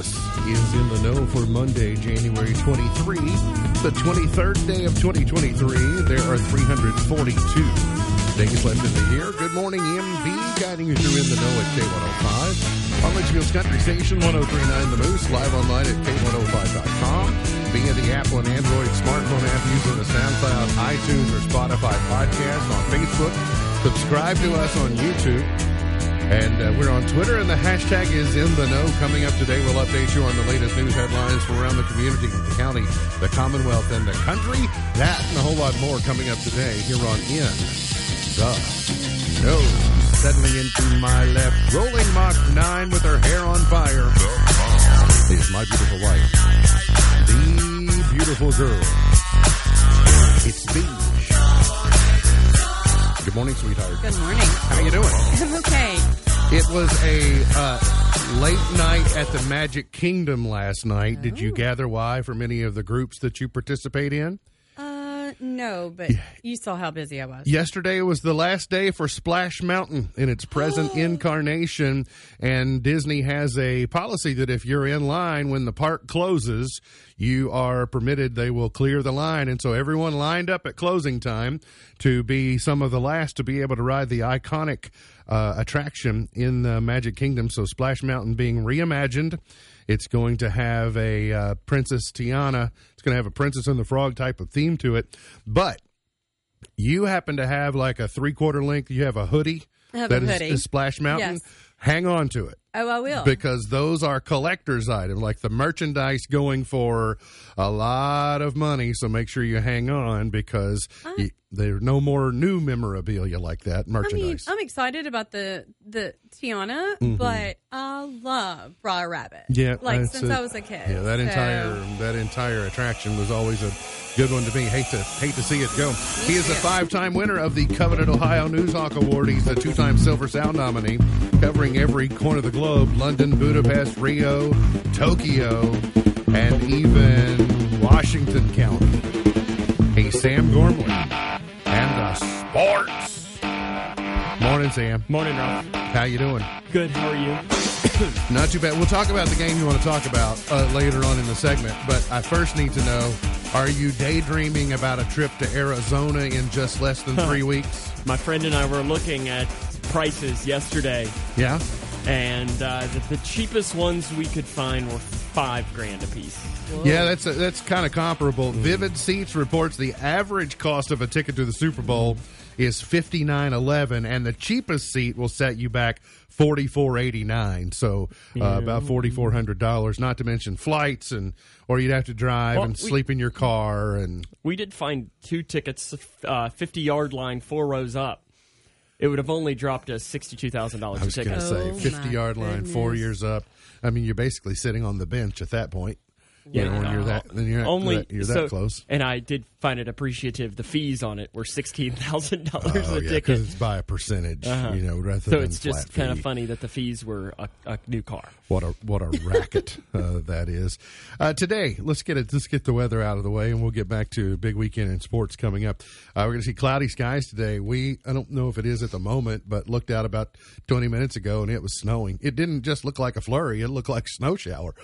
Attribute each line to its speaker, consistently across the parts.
Speaker 1: Is In the Know for Monday, January 23, the 23rd day of 2023. There are 342 days left in the year. Good morning, MB, guiding you through In the Know at K105. On Leitchfield's Country Station, 1039 The Moose, live online at K105.com. Via the Apple and Android smartphone app using the SoundCloud, iTunes, or Spotify podcast on Facebook. Subscribe to us on YouTube. And uh, we're on Twitter, and the hashtag is in the know. Coming up today, we'll update you on the latest news headlines from around the community, the county, the Commonwealth, and the country. That and a whole lot more coming up today here on In the Know. Settling into my left, rolling Mach 9 with her hair on fire, is my beautiful wife, the beautiful girl. It's Beach. Good morning, sweetheart.
Speaker 2: Good morning.
Speaker 1: How are you doing?
Speaker 2: I'm okay.
Speaker 1: It was a uh, late night at the Magic Kingdom last night. Did you gather why from any of the groups that you participate in?
Speaker 2: Uh, no, but you saw how busy I was.
Speaker 1: Yesterday was the last day for Splash Mountain in its present incarnation, and Disney has a policy that if you're in line when the park closes, you are permitted, they will clear the line. And so everyone lined up at closing time to be some of the last to be able to ride the iconic uh, attraction in the Magic Kingdom. So Splash Mountain being reimagined. It's going to have a uh, Princess Tiana. It's going to have a Princess and the Frog type of theme to it. But you happen to have like a three quarter length, you have a hoodie that
Speaker 2: a
Speaker 1: is-
Speaker 2: hoodie.
Speaker 1: is Splash Mountain.
Speaker 2: Yes.
Speaker 1: Hang on to it
Speaker 2: Oh, I will.
Speaker 1: because those are collector's items, like the merchandise going for a lot of money. So make sure you hang on because there's no more new memorabilia like that
Speaker 2: I mean,
Speaker 1: merchandise.
Speaker 2: I'm excited about the the Tiana, but I love Br'er Rabbit.
Speaker 1: Mm-hmm. Yeah,
Speaker 2: like since
Speaker 1: it.
Speaker 2: I was a kid.
Speaker 1: Yeah, that
Speaker 2: So,
Speaker 1: entire that entire attraction was always a good one to me. Hate to hate to see it go. He is a five-time winner of the coveted Ohio Newshawk Award. He's a two-time Silver Sound nominee, covering every corner of the globe: London, Budapest, Rio, Tokyo, and even Washington County. Hey, Sam Gormley and the sports. Morning, Sam.
Speaker 3: Morning, Ralph.
Speaker 1: How you doing?
Speaker 3: Good. How are you?
Speaker 1: Not too bad. We'll talk about the game you want to talk about uh, later on in the segment, but I first need to know are you daydreaming about a trip to Arizona in just less than three weeks?
Speaker 3: My friend and I were looking at prices yesterday,
Speaker 1: Yeah?
Speaker 3: And uh, the, the cheapest ones we could find were five grand a piece.
Speaker 1: Yeah, that's that's kind of comparable. Vivid Seats reports the average cost of a ticket to the Super Bowl is fifty nine eleven, and the cheapest seat will set you back forty four eighty nine. So uh, about forty four hundred dollars. Not to mention flights and or you'd have to drive
Speaker 3: Well,
Speaker 1: and
Speaker 3: we-
Speaker 1: sleep in your car and
Speaker 3: We did find two tickets, uh, fifty yard line, four rows up. It would have only dropped us sixty two thousand dollars
Speaker 1: I
Speaker 3: a
Speaker 1: was going
Speaker 3: ticket.
Speaker 1: to say
Speaker 2: Oh,
Speaker 1: 50
Speaker 2: my
Speaker 1: yard line, four years up. I mean, you're basically sitting on the bench at that point. You know, when you're that, when you're,
Speaker 3: only
Speaker 1: that, you're that
Speaker 3: so-
Speaker 1: close.
Speaker 3: And I did find it appreciative. The fees on it were sixteen thousand dollars
Speaker 1: Oh,
Speaker 3: a
Speaker 1: yeah,
Speaker 3: ticket.
Speaker 1: because it's by a percentage,
Speaker 3: Uh-huh.
Speaker 1: you know, rather
Speaker 3: So
Speaker 1: than
Speaker 3: it's just kind of funny that the fees were a, a new car.
Speaker 1: What a what a racket uh, that is. Uh, today, let's get it. Let's get the weather out of the way, and we'll get back to a big weekend in sports coming up. Uh, we're going to see cloudy skies today. We I don't know if it is at the moment, but looked out about twenty minutes ago, and it was snowing. It didn't just look like a flurry; it looked like snow shower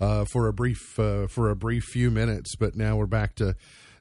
Speaker 1: uh, for a brief uh, for a brief few minutes. But now we're back to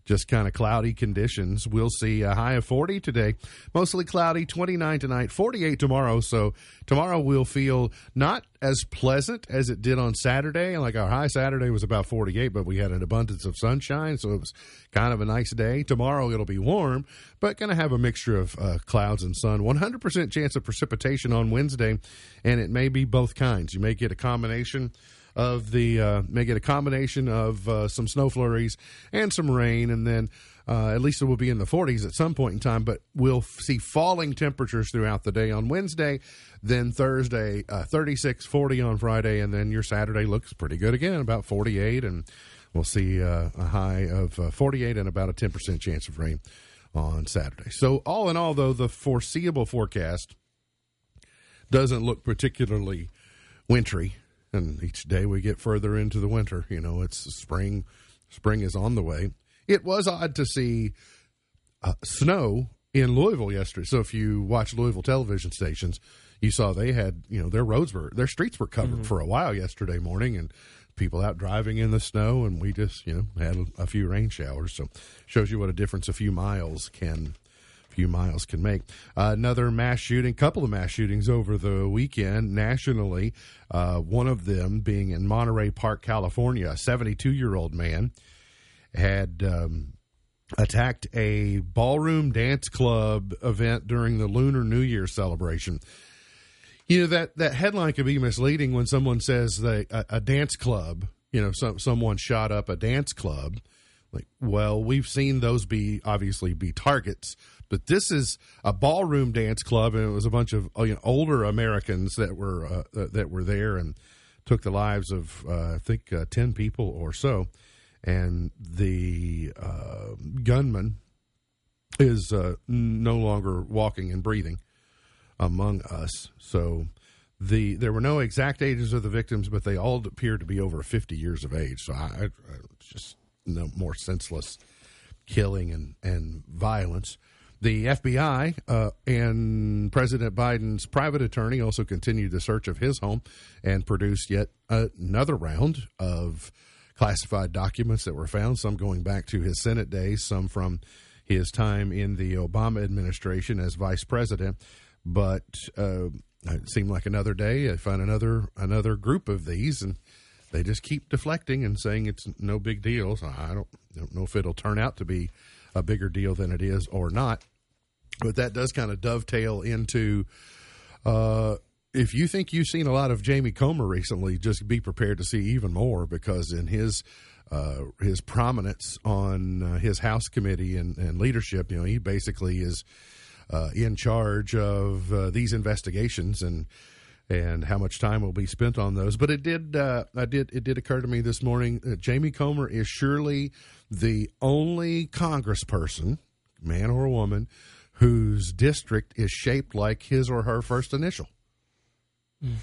Speaker 1: just kind of cloudy conditions. We'll see a high of 40 today, mostly cloudy, 29 tonight, 48 tomorrow. So tomorrow we'll feel not as pleasant as it did on Saturday. Like our high Saturday was about 48, but we had an abundance of sunshine, so it was kind of a nice day. Tomorrow it'll be warm, but going to have a mixture of uh, clouds and sun. 100% chance of precipitation on Wednesday, and it may be both kinds. You may get a combination of the uh, may get a combination of uh, some snow flurries and some rain, and then uh, at least it will be in the 40s at some point in time. But we'll see falling temperatures throughout the day on Wednesday, then Thursday uh, 36, 40 on Friday, and then your Saturday looks pretty good again, about 48, and we'll see uh, a high of uh, 48 and about a 10% chance of rain on Saturday. So all in all, though, the foreseeable forecast doesn't look particularly wintry and each day we get further into the winter you know it's spring spring is on the way. It was odd to see uh, snow in louisville yesterday. So if you watch louisville television stations you saw they had you know their roads were their streets were covered for a while yesterday morning, and people out driving in the snow, and we just you know had a few rain showers. So shows you what a difference a few miles can few miles can make. Uh, another mass shooting, couple of mass shootings over the weekend nationally. Uh, one of them being in Monterey Park, California. A 72 year old man had um, attacked a ballroom dance club event during the Lunar New Year celebration. You know that that headline could be misleading when someone says that a, a dance club. You know, some someone shot up a dance club. Like, well, we've seen those be obviously be targets, but this is a ballroom dance club, and it was a bunch of you know, older Americans that were uh, that were there and took the lives of uh, I think uh, ten people or so, and the uh, gunman is uh, no longer walking and breathing among us. So the there were no exact ages of the victims, but they all appeared to be over fifty years of age. So I, I just no more senseless killing and and violence. The FBI uh, and President Biden's private attorney also continued the search of his home and produced yet another round of classified documents that were found, some going back to his Senate days, some from his time in the Obama administration as vice president. But uh, it seemed like another day. I found another another group of these, and they just keep deflecting and saying it's no big deal. So I don't, don't know if it'll turn out to be a bigger deal than it is or not. But that does kind of dovetail into uh, if you think you've seen a lot of Jamie Comer recently, just be prepared to see even more because in his uh, his prominence on uh, his House committee and, and, leadership, you know, he basically is uh, in charge of uh, these investigations and and how much time will be spent on those. But it did uh, I did it did occur to me this morning that Jamie Comer is surely the only Congressperson, man or woman, whose district is shaped like his or her first initial.
Speaker 3: Mm.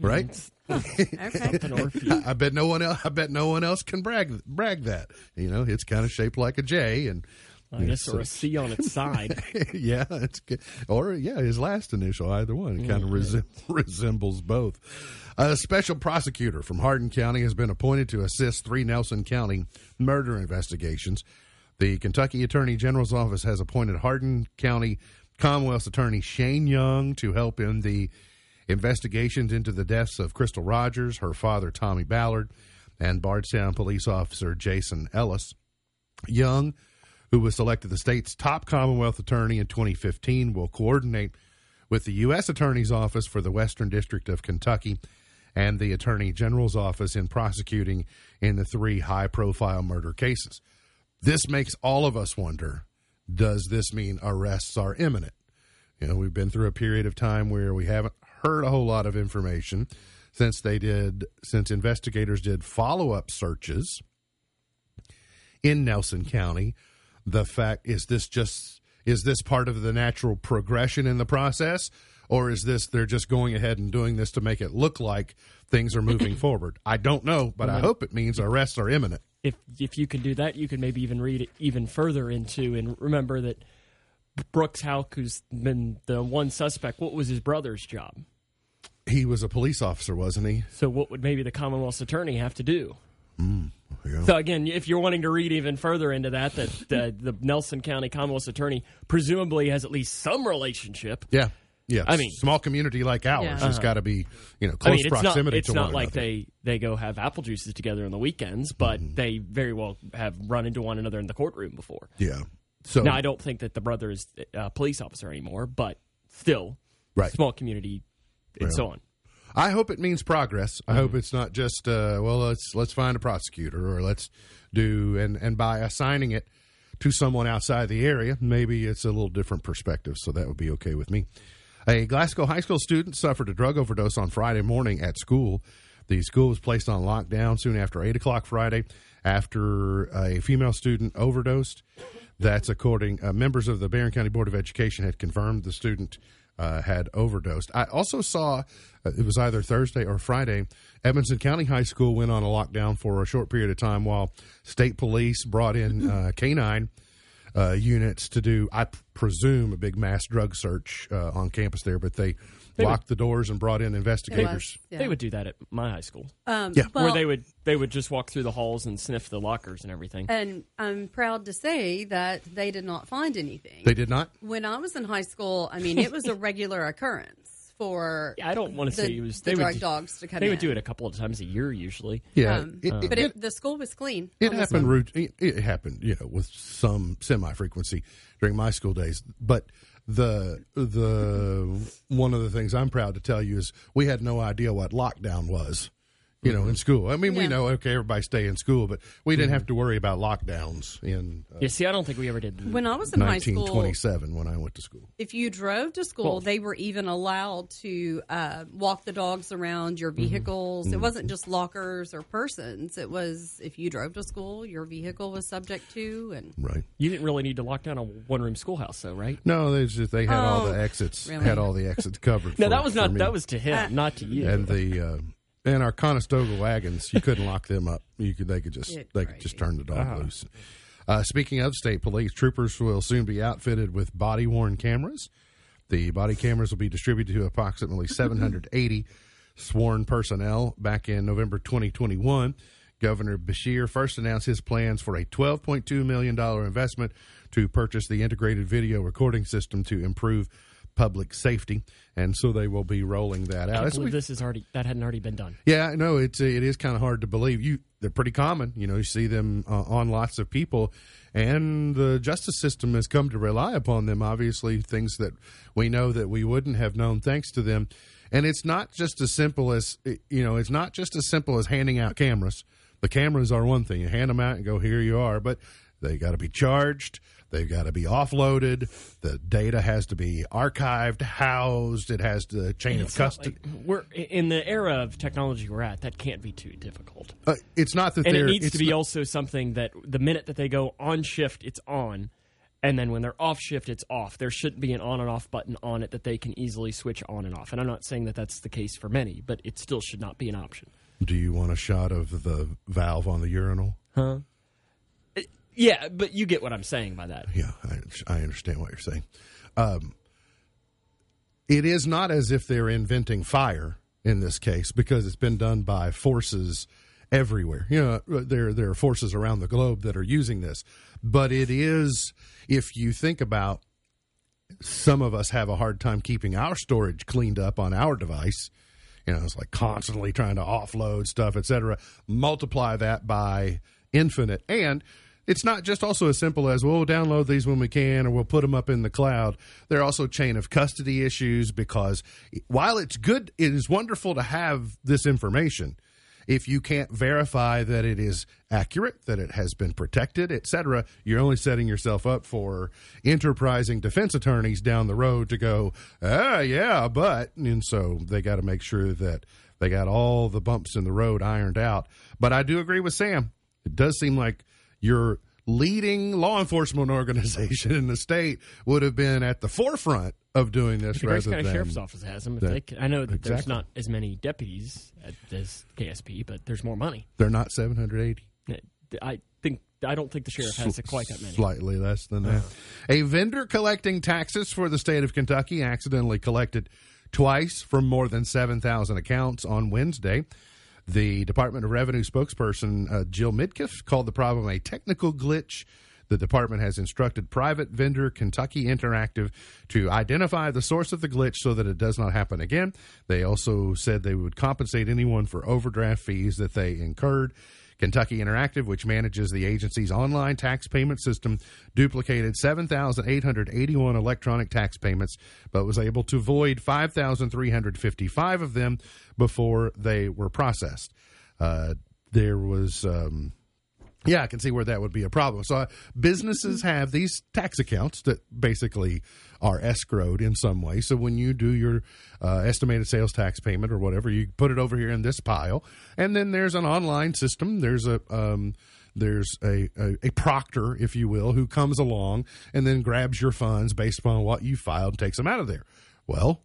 Speaker 1: Right?
Speaker 2: okay.
Speaker 1: I bet no one else. I bet no one else can brag brag that. You know, it's kind of shaped like a J, and
Speaker 3: I guess or a C on its side.
Speaker 1: yeah, it's good. Or yeah, his last initial, either one, it kind of mm-hmm. resembles both. A special prosecutor from Hardin County has been appointed to assist three Nelson County murder investigations. The Kentucky Attorney General's office has appointed Hardin County Commonwealth's Attorney Shane Young to help in the investigations into the deaths of Crystal Rogers, her father Tommy Ballard, and Bardstown police officer Jason Ellis. Young, who was selected the state's top Commonwealth attorney in 2015, will coordinate with the U.S. Attorney's Office for the Western District of Kentucky and the Attorney General's Office in prosecuting in the three high profile murder cases. This makes all of us wonder does this mean arrests are imminent? You know, we've been through a period of time where we haven't heard a whole lot of information since they did since investigators did follow-up searches in Nelson County. The fact is this just is this part of the natural progression in the process or is this they're just going ahead and doing this to make it look like things are moving forward? I don't know, but I hope it means arrests are imminent.
Speaker 3: If if you could do that, you could maybe even read it even further into and remember that Brooks Houck, who's been the one suspect, what was his brother's job?
Speaker 1: He was a police officer, wasn't he?
Speaker 3: So, what would maybe the Commonwealth's attorney have to do?
Speaker 1: Mm, yeah.
Speaker 3: So again, if you're wanting to read even further into that, that the, the Nelson County Commonwealth's attorney presumably has at least some relationship.
Speaker 1: Yeah, yeah.
Speaker 3: I mean,
Speaker 1: small community like ours
Speaker 2: Yeah.
Speaker 1: has
Speaker 3: Uh-huh.
Speaker 1: got to be, you know, close
Speaker 3: I mean, it's
Speaker 1: proximity
Speaker 3: not, it's
Speaker 1: to
Speaker 3: not
Speaker 1: one
Speaker 3: like
Speaker 1: another.
Speaker 3: they, they go have apple juices together on the weekends, but
Speaker 1: Mm-hmm.
Speaker 3: they very well have run into one another in the courtroom before.
Speaker 1: Yeah. So
Speaker 3: Now, I don't think that the brother is a police officer anymore, but still,
Speaker 1: Right.
Speaker 3: small community and so on.
Speaker 1: I hope it means progress. I hope it's not just uh, well, let's let's find a prosecutor or let's do and and by assigning it to someone outside the area, maybe it's a little different perspective. So that would be okay with me. A Glasgow high school student suffered a drug overdose on Friday morning at school. The school was placed on lockdown soon after eight o'clock Friday after a female student overdosed. That's according uh, members of the Barren County Board of Education had confirmed the student uh, had overdosed. I also saw uh, it was either Thursday or Friday. Edmonson County High School went on a lockdown for a short period of time while state police brought in uh, canine uh, units to do, I p- presume, a big mass drug search uh, on campus there. But they
Speaker 3: They
Speaker 1: locked the doors and brought in investigators.
Speaker 2: Yeah.
Speaker 3: They would do that at my high school,
Speaker 2: Um,
Speaker 1: Yeah.
Speaker 2: well,
Speaker 3: where they would they would just walk through the halls and sniff the lockers and everything.
Speaker 2: and I'm proud to say that they did not find anything.
Speaker 1: They did not.
Speaker 2: when I was in high school, I mean, it was a regular occurrence for
Speaker 3: Yeah, I don't want to
Speaker 2: the,
Speaker 3: say it was.
Speaker 2: the
Speaker 3: They
Speaker 2: drug
Speaker 3: would
Speaker 2: dogs to come
Speaker 3: they
Speaker 2: in.
Speaker 3: would do it a couple of times a year usually.
Speaker 1: Yeah,
Speaker 2: Um,
Speaker 1: it, it-
Speaker 2: but
Speaker 1: it-
Speaker 2: it, the school was clean.
Speaker 1: It happened.
Speaker 2: one.
Speaker 1: rout- It, it happened, you know, with some semi frequency during my school days. But the the one of the things I'm proud to tell you is we had no idea what lockdown was. You know, in school. I mean, we know okay, everybody stay in school, but we didn't have to worry about lockdowns in uh,
Speaker 3: Yeah, see, I don't think we ever did.
Speaker 2: When I was in high school,
Speaker 1: 1927 when I went to school.
Speaker 2: if you drove to school,
Speaker 3: Well-
Speaker 2: they were even allowed to uh, walk the dogs around your vehicles. It wasn't just lockers or persons. It was if you drove to school, your vehicle was subject to. And
Speaker 1: Right.
Speaker 3: You didn't really need to lock down a one room schoolhouse, though, right?
Speaker 1: No, they just they had all
Speaker 2: Oh,
Speaker 1: the exits
Speaker 2: really?
Speaker 1: had all the exits covered.
Speaker 3: No,
Speaker 1: for-
Speaker 3: that was not. That was to him,
Speaker 2: Uh,
Speaker 3: not to you.
Speaker 1: and the uh, and our Conestoga wagons, you couldn't lock them up. You could they could just
Speaker 2: Get
Speaker 1: they could just turn the dog
Speaker 3: Uh-huh.
Speaker 1: loose. Uh, speaking of state police, troopers will soon be outfitted with body worn cameras. The body cameras will be distributed to approximately 780 sworn personnel. Back in November 2021, Governor Beshear first announced his plans for a 12.2 million dollar investment to purchase the integrated video recording system to improve public safety, and so they will be rolling that out.
Speaker 3: can't
Speaker 1: As we-
Speaker 3: believe this is already that hadn't already been done.
Speaker 1: yeah, I know it's it is kind of hard to believe. You they're pretty common. You know, you see them uh, on lots of people, and the justice system has come to rely upon them. Obviously, things that we know that we wouldn't have known thanks to them. And it's not just as simple as you know. It's not just as simple as handing out cameras. The cameras are one thing. You hand them out and go, here you are. But they got to be charged. They've got to be offloaded. The data has to be archived, housed. It has the chain of custody.
Speaker 3: like- we're in the era of technology we're at. That can't be too difficult.
Speaker 1: uh, it's not that
Speaker 3: and it needs to be
Speaker 1: not-
Speaker 3: also something that the minute that they go on shift, it's on, and then when they're off shift, it's off. There shouldn't be an on and off button on it that they can easily switch on and off. And I'm not saying that that's the case for many, but it still should not be an option.
Speaker 1: Do you want a shot of the valve on the urinal?
Speaker 3: Yeah, but you get what I'm saying by that.
Speaker 1: Yeah, I, I understand what you're saying. Um, it is not as if they're inventing fire in this case because it's been done by forces everywhere. You know, there there are forces around the globe that are using this, but it is if you think about some of us have a hard time keeping our storage cleaned up on our device. You know, it's like constantly trying to offload stuff, etc. Multiply that by infinite, and it's not just also as simple as well, download these when we can, or we'll put them up in the cloud. There are also chain of custody issues because while it's good, it is wonderful to have this information if you can't verify that it is accurate, that it has been protected, etc., you're only setting yourself up for enterprising defense attorneys down the road to go, ah, yeah, but, and so they got to make sure that they got all the bumps in the road ironed out. But I do agree with Sam. It does seem like your leading law enforcement organization in the state would have been at the forefront of doing this
Speaker 3: The Grace
Speaker 1: rather
Speaker 3: County
Speaker 1: than
Speaker 3: Sheriff's Office has them. If
Speaker 1: that-
Speaker 3: they can, I know that there's not as many deputies at this KSP, but there's more money.
Speaker 1: they're not 780.
Speaker 3: Eh, I think I don't think the sheriff has quite that many.
Speaker 1: Slightly less than that. Uh-huh. A vendor collecting taxes for the state of Kentucky accidentally collected twice from more than 7,000 accounts on Wednesday. The Department of Revenue spokesperson uh, Jill Midkiff called the problem a technical glitch. The department has instructed private vendor Kentucky Interactive to identify the source of the glitch so that it does not happen again. They also said they would compensate anyone for overdraft fees that they incurred. Kentucky Interactive, which manages the agency's online tax payment system, duplicated 7,881 electronic tax payments, but was able to void 5,355 of them before they were processed. Uh, there was. Um, yeah, I can see where that would be a problem. So uh, businesses have these tax accounts that basically are escrowed in some way. So when you do your uh, estimated sales tax payment or whatever, you put it over here in this pile, and then there's an online system. There's a um, there's a, a a proctor, if you will, who comes along and then grabs your funds based upon what you filed and takes them out of there. Well,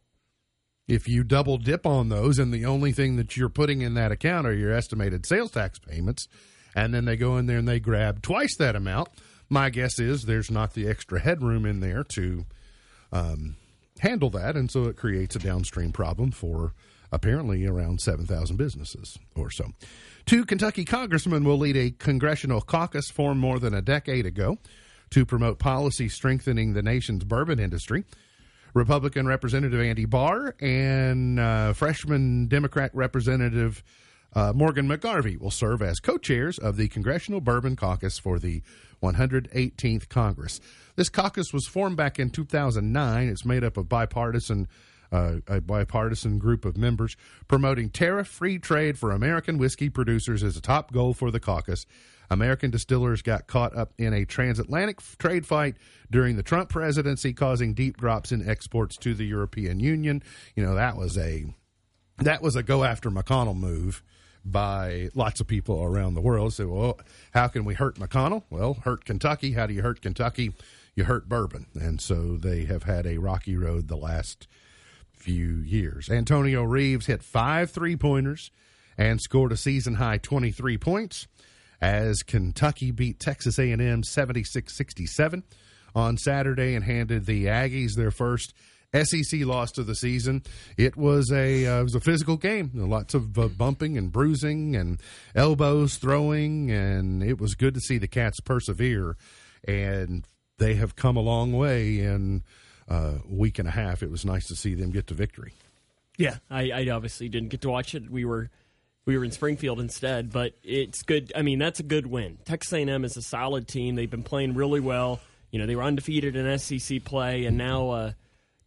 Speaker 1: if you double dip on those and the only thing that you're putting in that account are your estimated sales tax payments, and then they go in there and they grab twice that amount, my guess is there's not the extra headroom in there to um, handle that, and so it creates a downstream problem for apparently around 7,000 businesses or so. Two Kentucky congressmen will lead a congressional caucus formed more than a decade ago to promote policy strengthening the nation's bourbon industry. Republican Representative Andy Barr and uh, freshman Democrat Representative uh, Morgan McGarvey will serve as co chairs of the Congressional Bourbon Caucus for the 118th Congress. This caucus was formed back in 2009. It's made up of bipartisan. Uh, a bipartisan group of members promoting tariff free trade for American whiskey producers is a top goal for the caucus. American distillers got caught up in a transatlantic trade fight during the Trump presidency, causing deep drops in exports to the European Union. You know, that was a that was a go after McConnell move by lots of people around the world. So, well, how can we hurt McConnell? Well, hurt Kentucky. How do you hurt Kentucky? You hurt bourbon. And so they have had a rocky road the last few years. Antonio Reeves hit five three pointers and scored a season high 23 points as Kentucky beat Texas A&M 76-67 on Saturday and handed the Aggies their first SEC loss of the season. It was a uh, it was a physical game. Lots of uh, bumping and bruising and elbows throwing, and it was good to see the Cats persevere. And they have come a long way in a week and a half. It was nice to see them get to victory.
Speaker 3: Yeah, I, I obviously didn't get to watch it. We were we were in Springfield instead, but it's good. I mean, that's a good win. Texas A&M is a solid team. They've been playing really well. You know, they were undefeated in SEC play, and now, uh,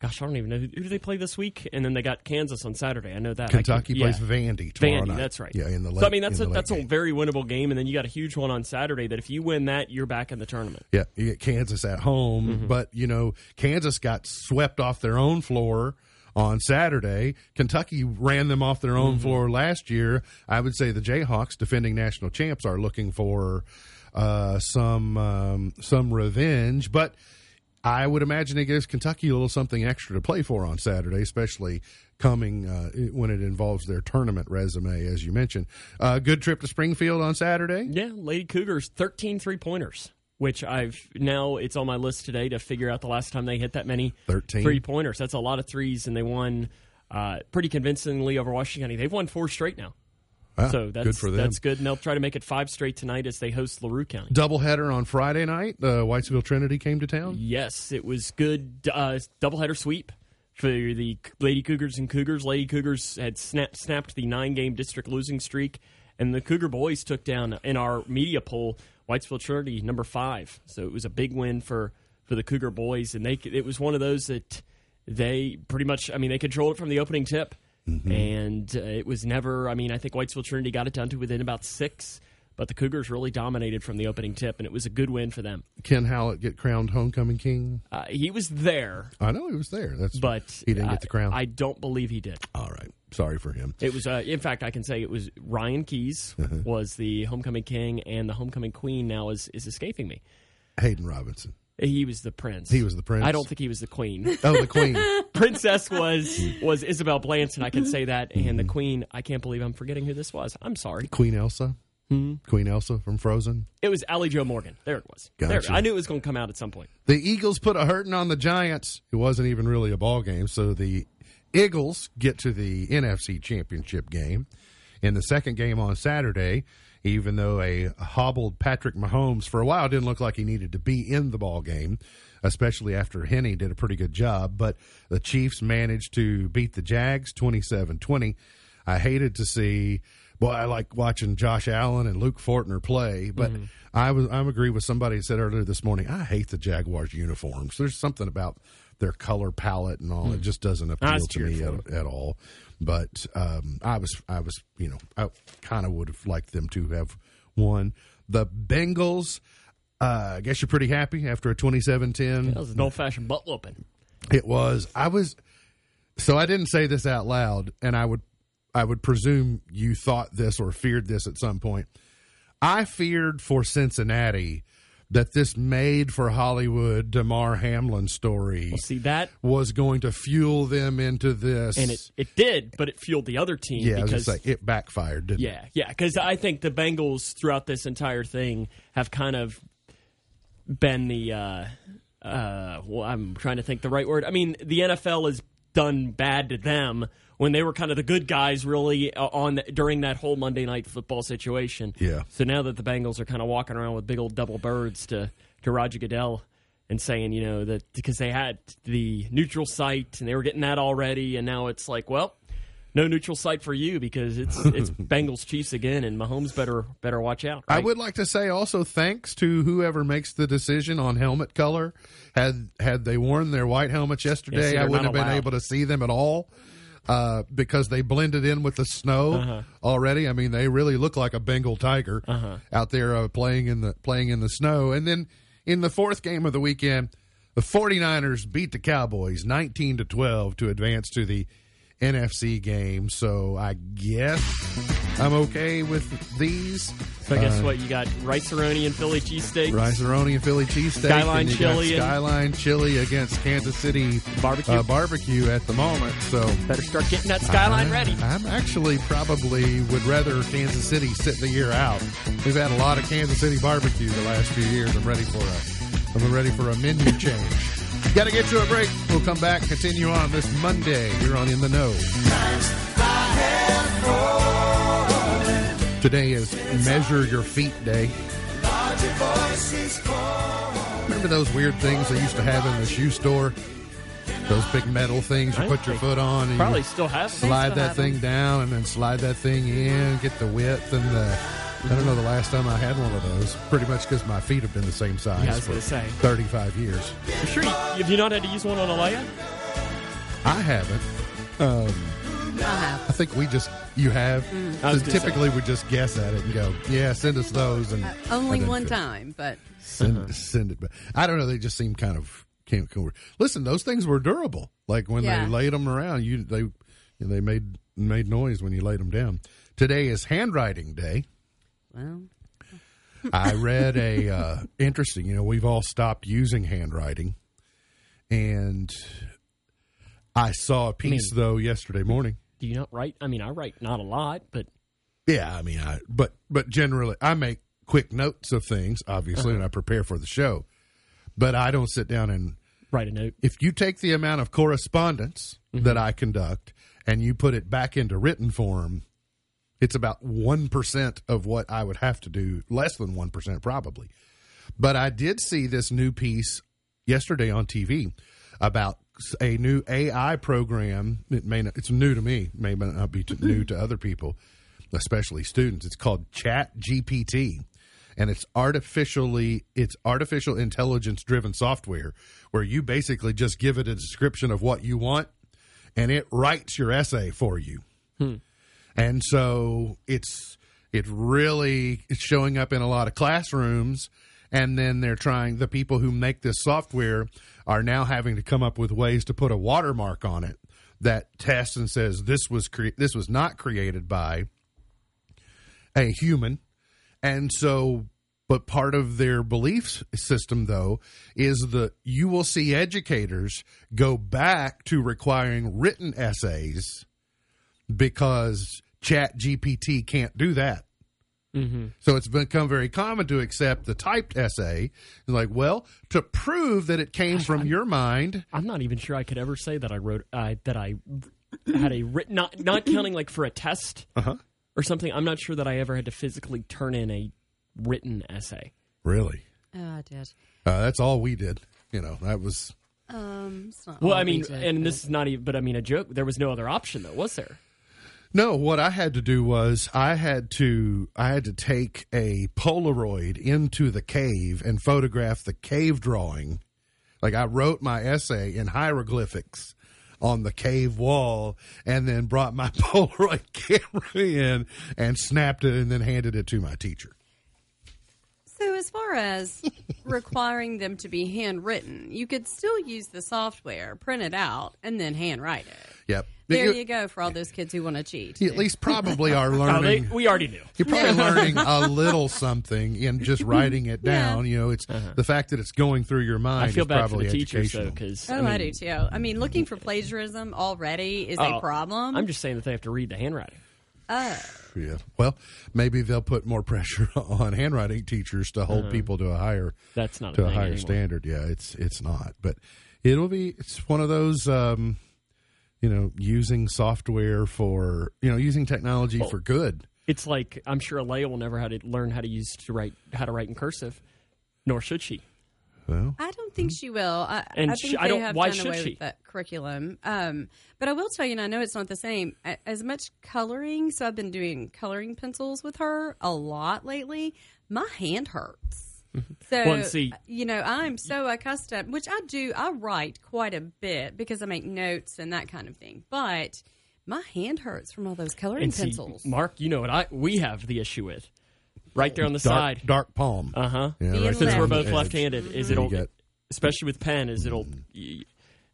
Speaker 3: gosh, I don't even know who, who do they play this week. And then they got Kansas on Saturday. I know that
Speaker 1: Kentucky
Speaker 3: I
Speaker 1: plays Vandy tomorrow
Speaker 3: Vandy,
Speaker 1: night.
Speaker 3: that's right.
Speaker 1: Yeah, in the late,
Speaker 3: so I mean, that's a that's a very winnable game, and then you got a huge one on Saturday. That if you win that, you're back in the tournament.
Speaker 1: Yeah, you get Kansas at home,
Speaker 3: Mm-hmm.
Speaker 1: but you know Kansas got swept off their own floor on Saturday. Kentucky ran them off their own
Speaker 3: Mm-hmm.
Speaker 1: floor last year. I would say the Jayhawks, defending national champs, are looking for uh, some um, some revenge, but. I would imagine it gives Kentucky a little something extra to play for on Saturday, especially coming uh, when it involves their tournament resume, as you mentioned. Uh, good trip to Springfield on Saturday.
Speaker 3: Yeah, Lady Cougars 13 three pointers, which I've now it's on my list today to figure out the last time they hit that many
Speaker 1: 13.
Speaker 3: three pointers. That's a lot of threes, and they won uh, pretty convincingly over Washington County. They've won four straight now.
Speaker 1: Ah,
Speaker 3: So that's
Speaker 1: good for them.
Speaker 3: That's good, and they'll try to make it five straight tonight as they host Larue County.
Speaker 1: doubleheader on Friday night. Uh, Whitesville Trinity came to town.
Speaker 3: Yes, it was good. Uh, doubleheader sweep for the Lady Cougars and Cougars. Lady Cougars had snap, snapped the nine game district losing streak, and the Cougar boys took down in our media poll Whitesville Trinity number five. So it was a big win for for the Cougar boys, and they it was one of those that they pretty much. I mean, they controlled it from the opening tip. And uh, it was never, I mean, I think Whitesville Trinity got it down to within about six, but the Cougars really dominated from the opening tip, and it was a good win for them.
Speaker 1: Ken Hallett get crowned homecoming king.
Speaker 3: Uh, he was there,
Speaker 1: I know he was there. That's
Speaker 3: but
Speaker 1: he didn't
Speaker 3: I,
Speaker 1: get the crown.
Speaker 3: I don't believe he did.
Speaker 1: All right, sorry for him.
Speaker 3: It was, uh, in fact, I can say it was Ryan Keys was the homecoming king, and the homecoming queen now is is escaping me.
Speaker 1: Hayden Robinson.
Speaker 3: He was the prince.
Speaker 1: He was the prince?
Speaker 3: I don't think he was the queen.
Speaker 1: Oh, the queen.
Speaker 3: Princess was was Isabel Blanton. I can say that, and
Speaker 1: Mm-hmm.
Speaker 3: the queen. I can't believe I'm forgetting who this was. I'm sorry.
Speaker 1: queen Elsa.
Speaker 3: Hmm?
Speaker 1: Queen Elsa from Frozen.
Speaker 3: It was Allie Joe Morgan. There it was. There, I knew it was going to come out at some point.
Speaker 1: The Eagles put a hurting on the Giants. It wasn't even really a ball game. So the Eagles get to the NFC Championship game. In the second game on Saturday, even though a hobbled Patrick Mahomes for a while didn't look like he needed to be in the ball game, especially after Henne did a pretty good job. But the Chiefs managed to beat the Jags 27 20. I hated to see. Boy, I like watching Josh Allen and Luke Fortner play, but mm-hmm. I was I'm agree with somebody who said earlier this morning. I hate the Jaguars uniforms. There's something about their color palette and all. It mm. just doesn't appeal to me at, at all. But um, I was I was you know I kind of would have liked them to have won. The Bengals. Uh, I guess you're pretty happy after a 27-10.
Speaker 3: That was an old fashioned butt whooping.
Speaker 1: It was. I was. So I didn't say this out loud, and I would, I would presume you thought this or feared this at some point. I feared for Cincinnati that this made for Hollywood Damar Hamlin story
Speaker 3: See that,
Speaker 1: was going to fuel them into this,
Speaker 3: and it it did, but it fueled the other team
Speaker 1: yeah, I was
Speaker 3: because
Speaker 1: like it backfired. Didn't it?
Speaker 3: yeah, yeah, because I think the Bengals throughout this entire thing have kind of been the uh, uh, well, I'm trying to think the right word. I mean, the NFL has done bad to them when they were kind of the good guys, really, uh, on during that whole Monday night football situation.
Speaker 1: Yeah.
Speaker 3: So now that the Bengals are kind of walking around with big old double birds to to Roger Goodell and saying, you know, that because they had the neutral site and they were getting that already, and now it's like, well, no neutral site for you because it's it's Bengals Chiefs again, and Mahomes better better watch out.
Speaker 1: I would like to say also thanks to whoever makes the decision on helmet color. Had had they worn their white helmets yesterday,
Speaker 3: they're
Speaker 1: I wouldn't have been able to see them at all uh, because they blended in with the snow
Speaker 3: Uh-huh.
Speaker 1: already. I mean, they really look like a Bengal tiger
Speaker 3: Uh-huh.
Speaker 1: out there uh, playing in the playing in the snow. And then in the fourth game of the weekend, the 49ers beat the Cowboys 19 to 12 to advance to the NFC game. So I guess I'm okay with these.
Speaker 3: So I guess
Speaker 1: Uh,
Speaker 3: what you got: Rice-A-Roni and Philly cheesesteak,
Speaker 1: Rice-A-Roni and Philly cheesesteak.
Speaker 3: Skyline chili
Speaker 1: got
Speaker 3: and-
Speaker 1: Skyline chili against Kansas City
Speaker 3: Barbecue.
Speaker 1: uh, barbecue at the moment. So
Speaker 3: Better start getting that skyline
Speaker 1: I-
Speaker 3: ready.
Speaker 1: I'm actually probably would rather Kansas City sit the year out. We've had a lot of Kansas City barbecue the last few years. I'm ready for a I'm ready for a menu change. Got to get to a break. We'll come back, continue on this Monday. You're on In the Know. Today is Measure Your Feet Day. Remember those weird things they used to have in the shoe store? Those big metal things you put your foot on and
Speaker 3: Probably
Speaker 1: you
Speaker 3: still have. them.
Speaker 1: slide
Speaker 2: still
Speaker 1: that
Speaker 2: have
Speaker 1: thing down and then slide that thing in, get the width and the. I don't know the last time I had one of those. Pretty much because my feet have been the same size
Speaker 3: Yeah, I
Speaker 1: for
Speaker 3: gonna say.
Speaker 1: 35 years.
Speaker 3: For sure. You, have you not had to use one on a layup?
Speaker 1: I haven't. Um,
Speaker 2: I have.
Speaker 1: I think we just you have.
Speaker 3: Mm. I was gonna
Speaker 1: typically, we just guess at it and go, "Yeah, send us those." And
Speaker 2: Only
Speaker 1: and
Speaker 2: one time, but
Speaker 1: Send,
Speaker 3: Uh-huh.
Speaker 1: send it. But I don't know. They just seem kind of can't come. Listen, those things were durable. Like when
Speaker 2: Yeah.
Speaker 1: they laid them around, you they they made made noise when you laid them down. Today is handwriting day.
Speaker 2: Well,
Speaker 1: I read a uh, interesting. You know, we've all stopped using handwriting, and I saw a piece though yesterday morning.
Speaker 3: Do you not write? I mean, I write not a lot, but
Speaker 1: Yeah, I mean, I but but generally, I make quick notes of things, obviously, and I prepare for the show. But I don't sit down and
Speaker 3: write a note.
Speaker 1: if you take the amount of correspondence that I conduct and you put it back into written form, it's about 1% of what I would have to do, less than 1% probably. But I did see this new piece yesterday on TV about a new AI program. It may not, it's new to me, may not be new to other people, especially students. It's called Chat GPT and it's artificially it's artificial intelligence driven software where you basically just give it a description of what you want and it writes your essay for you hmm. And so it's it really is showing up in a lot of classrooms. And then they're trying the people who make this software are now having to come up with ways to put a watermark on it that tests and says this was cre- this was not created by a human. And so, but part of their belief system, though, is that you will see educators go back to requiring written essays because Chat GPT can't do that.
Speaker 3: Mm-hmm.
Speaker 1: So it's become very common to accept the typed essay. Like, well, to prove that it came from your mind,
Speaker 3: I'm not even sure I could ever say that I wrote uh, that I had a written not not counting like for a test
Speaker 1: Uh-huh.
Speaker 3: or something. I'm not sure that I ever had to physically turn in a written essay.
Speaker 1: really,
Speaker 2: oh, I did.
Speaker 1: uh, that's all we did. You know, that was
Speaker 2: Um, it's not
Speaker 3: Well,
Speaker 2: all
Speaker 3: I
Speaker 2: we
Speaker 3: mean,
Speaker 2: did,
Speaker 3: and
Speaker 2: but-
Speaker 3: this is not even, but I mean, a joke. There was no other option, though, was there?
Speaker 1: No, what I had to do was I had to I had to take a Polaroid into the cave and photograph the cave drawing. Like I wrote my essay in hieroglyphics on the cave wall and then brought my Polaroid camera in and snapped it and then handed it to my teacher.
Speaker 2: So, as far as requiring them to be handwritten, you could still use the software, print it out, and then handwrite it.
Speaker 1: Yep.
Speaker 2: There
Speaker 1: you,
Speaker 2: you go for all those kids who want to cheat.
Speaker 1: you at least probably are
Speaker 3: Oh, they,
Speaker 1: learning
Speaker 3: we already knew.
Speaker 1: You're probably learning a little something in just writing it
Speaker 2: Yeah.
Speaker 1: down. You know, it's the fact that it's going through your mind.
Speaker 3: Uh-huh. I feel
Speaker 1: is
Speaker 3: bad for the teachers though, because
Speaker 2: Oh, I, do too. I mean, looking for plagiarism already is
Speaker 3: Oh,
Speaker 2: a problem.
Speaker 3: I'm just saying that they have to read the handwriting.
Speaker 2: oh,
Speaker 1: Yeah. Well, maybe they'll put more pressure on handwriting teachers to hold people to a higher
Speaker 3: That's not
Speaker 1: to a
Speaker 3: thing
Speaker 1: higher
Speaker 3: anymore.
Speaker 1: standard. Yeah, it's it's not, but it'll be. It's one of those. Um, you know, using software for you know using technology for good.
Speaker 3: It's like I'm sure Alea will never how to learn how to use to write how to write in cursive, nor should she.
Speaker 1: Well,
Speaker 2: I don't think she will. I,
Speaker 3: And
Speaker 2: I
Speaker 3: she-
Speaker 2: think
Speaker 3: I
Speaker 2: they
Speaker 3: don't-
Speaker 2: have
Speaker 3: why
Speaker 2: done
Speaker 3: should
Speaker 2: away
Speaker 3: she?
Speaker 2: with that curriculum. Um, but I will tell you, and I know it's not the same. As much coloring, so I've been doing coloring pencils with her a lot lately. My hand hurts. So
Speaker 3: Well, see-
Speaker 2: you know, I'm so accustomed, which I do. I write quite a bit because I make notes and that kind of thing. But my hand hurts from all those coloring
Speaker 3: And see,
Speaker 2: pencils.
Speaker 3: Mark, you know what I we have the issue with, right there on the
Speaker 1: dark
Speaker 3: side.
Speaker 1: dark palm.
Speaker 3: Uh huh.
Speaker 1: Yeah, right
Speaker 3: Since we're both left-handed, is it'll
Speaker 1: get-
Speaker 3: especially with pen is it'll,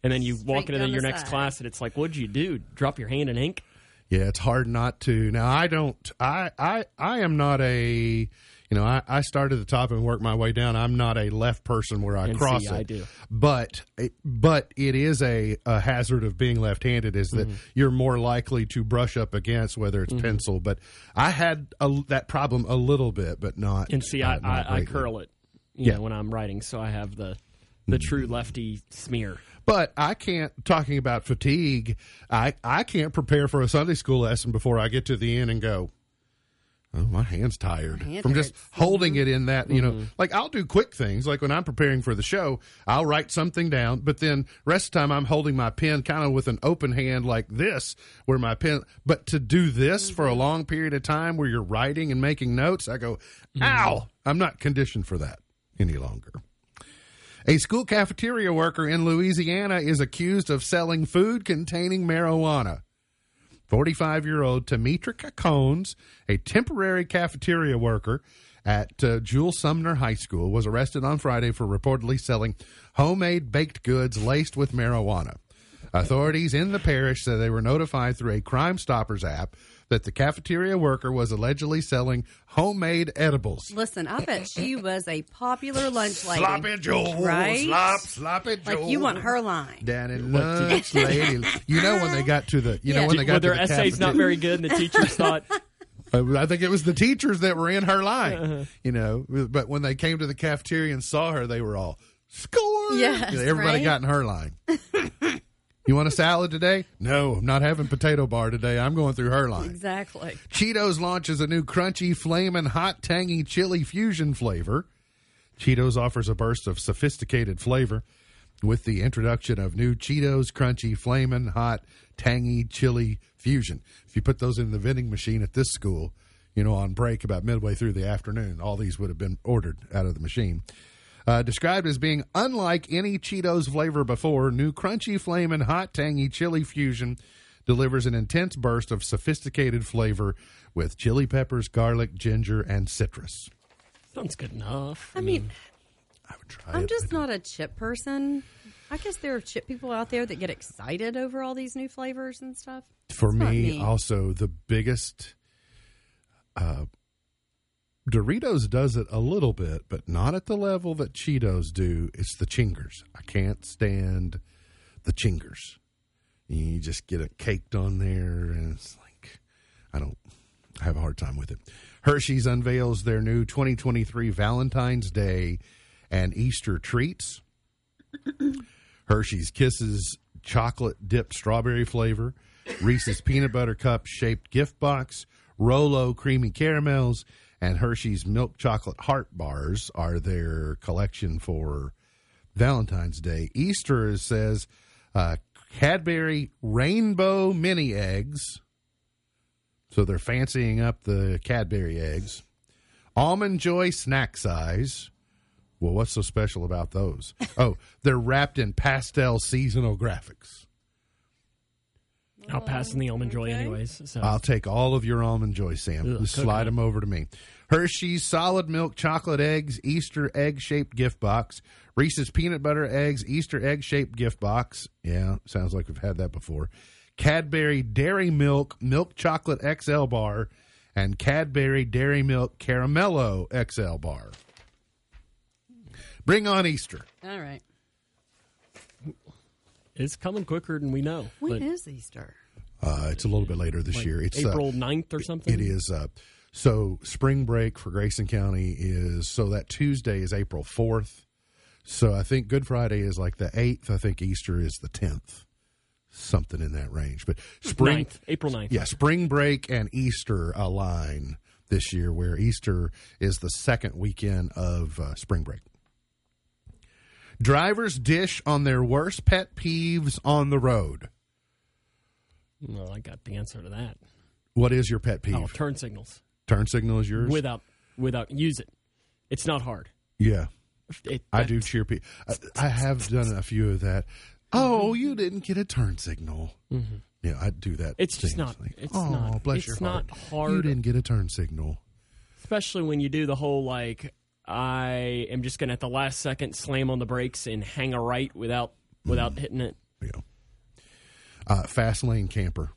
Speaker 3: and then you walk into
Speaker 2: down
Speaker 3: your
Speaker 2: the
Speaker 3: next
Speaker 2: side.
Speaker 3: class and it's like, what'd you do? Drop your hand in ink?
Speaker 1: Yeah, it's hard not to. Now, I don't. I I I am not a. You know, I, I start at the top and work my way down. I'm not a left person where I
Speaker 3: And
Speaker 1: cross
Speaker 3: see,
Speaker 1: it.
Speaker 3: I do.
Speaker 1: But but it is a, a hazard of being left-handed is that
Speaker 3: Mm-hmm.
Speaker 1: you're more likely to brush up against whether it's pencil. But I had a, that problem a little bit, but not.
Speaker 3: And see,
Speaker 1: uh,
Speaker 3: I, I, I curl it, you
Speaker 1: Yeah. Mm-hmm.
Speaker 3: know, when I'm writing, so I have the the true lefty smear.
Speaker 1: But I can't. Talking about fatigue, I I can't prepare for a Sunday school lesson before I get to the end and go. Oh, my hand's tired
Speaker 2: hand
Speaker 1: from just
Speaker 2: hurts.
Speaker 1: holding it in that. You
Speaker 3: Mm-hmm.
Speaker 1: know, like I'll do quick things. Like when I'm preparing for the show, I'll write something down. But then rest of the time, I'm holding my pen kind of with an open hand like this, where my pen. But to do this for
Speaker 2: Mm-hmm.
Speaker 1: a long period of time, where you're writing and making notes, I go,
Speaker 3: Mm-hmm.
Speaker 1: "Ow!" I'm not conditioned for that any longer. A school cafeteria worker in Louisiana is accused of selling food containing marijuana. 45 year old Tametra Cones, a temporary cafeteria worker at uh, Jewel Sumner High School, was arrested on Friday for reportedly selling homemade baked goods laced with marijuana. Authorities in the parish said they were notified through a Crime Stoppers app that the cafeteria worker was allegedly selling homemade edibles.
Speaker 2: Listen, I bet she was a popular lunch lady.
Speaker 1: Sloppy Joe,
Speaker 2: Right?
Speaker 1: slop, sloppy Joe.
Speaker 2: Like you want her line.
Speaker 1: Danny lunch lady. You know when they got to the, you know when they got
Speaker 3: Were
Speaker 1: to
Speaker 3: their
Speaker 1: the
Speaker 3: essays not very good, and the teachers thought,
Speaker 1: Uh, I think it was the teachers that were in her line,
Speaker 3: Uh-huh.
Speaker 1: you know. But when they came to the cafeteria and saw her, they were all score.
Speaker 2: Yes,
Speaker 1: You know, everybody
Speaker 2: right?
Speaker 1: got in her line. you want a salad today? No, I'm not having potato bar today. I'm going through her line.
Speaker 2: Exactly.
Speaker 1: Cheetos launches a new crunchy, flaming, hot, tangy chili fusion flavor. Cheetos offers a burst of sophisticated flavor with the introduction of new Cheetos crunchy, flamin' hot, tangy chili fusion. If you put those in the vending machine at this school, you know, on break about midway through the afternoon, all these would have been ordered out of the machine. Uh, described as being unlike any Cheetos flavor before, new crunchy, flamin' hot, tangy chili fusion delivers an intense burst of sophisticated flavor with chili peppers, garlic, ginger, and citrus.
Speaker 3: sounds good enough.
Speaker 2: I mean,
Speaker 1: I would try
Speaker 2: I'm
Speaker 1: it.
Speaker 2: just not a chip person. I guess there are chip people out there that get excited over all these new flavors and stuff.
Speaker 1: For me,
Speaker 2: me.
Speaker 1: also the biggest. Uh, Doritos does it a little bit, but not at the level that Cheetos do. It's the chingers. I can't stand the chingers. You just get it caked on there, and it's like I don't. I have a hard time with it. Hershey's unveils their new 2023 Valentine's Day and Easter treats. Hershey's Kisses chocolate dipped strawberry flavor, Reese's peanut butter cup shaped gift box, Rolo creamy caramels, and Hershey's milk chocolate heart bars are their collection for Valentine's Day. Easter says uh, Cadbury rainbow mini eggs. So they're fancying up the Cadbury eggs. Almond Joy snack size. Well, what's so special about those? Oh, they're wrapped in pastel seasonal graphics.
Speaker 3: I'll pass in the almond joy
Speaker 2: okay.
Speaker 3: anyways. So
Speaker 1: I'll take all of your almond joy, Sam.
Speaker 3: Ugh,
Speaker 1: Just slide them over to me. Hershey's solid milk chocolate eggs Easter egg shaped gift box. Reese's peanut butter eggs Easter egg shaped gift box. Yeah, sounds like we've had that before. Cadbury dairy milk milk chocolate XL bar and Cadbury dairy milk caramello XL bar. Bring on Easter.
Speaker 2: All right.
Speaker 3: It's coming quicker than we know.
Speaker 2: When
Speaker 3: but
Speaker 2: is Easter?
Speaker 1: Uh, it's a little bit later this year. It's uh,
Speaker 3: April 9th or something.
Speaker 1: It is. Uh, so spring break for Grayson County is so that Tuesday is April fourth. So I think Good Friday is like the eighth. I think Easter is the tenth, something in that range. But spring,
Speaker 3: 9th, April 9th.
Speaker 1: yeah, spring break and Easter align this year, where Easter is the second weekend of uh, spring break. Drivers dish on their worst pet peeves on the road.
Speaker 3: Well, I got the answer to that.
Speaker 1: What is your pet peeve?
Speaker 3: Oh, turn signals
Speaker 1: Turn signal is yours.
Speaker 3: without without use it. It's not hard.
Speaker 1: yeah.
Speaker 3: It,
Speaker 1: I do cheer people. I, I have done a few of that. Oh, mm-hmm. you didn't get a turn signal. Mm-hmm. Yeah, I do that.
Speaker 3: It's just not- it's
Speaker 1: oh,
Speaker 3: not-
Speaker 1: bless
Speaker 3: it's
Speaker 1: your
Speaker 3: not
Speaker 1: heart.
Speaker 3: hard.
Speaker 1: You didn't get a turn signal.
Speaker 3: especially when you do the whole like I am just gonna at the last second slam on the brakes and hang a right without without hitting it.
Speaker 1: You know, uh, fast lane camper.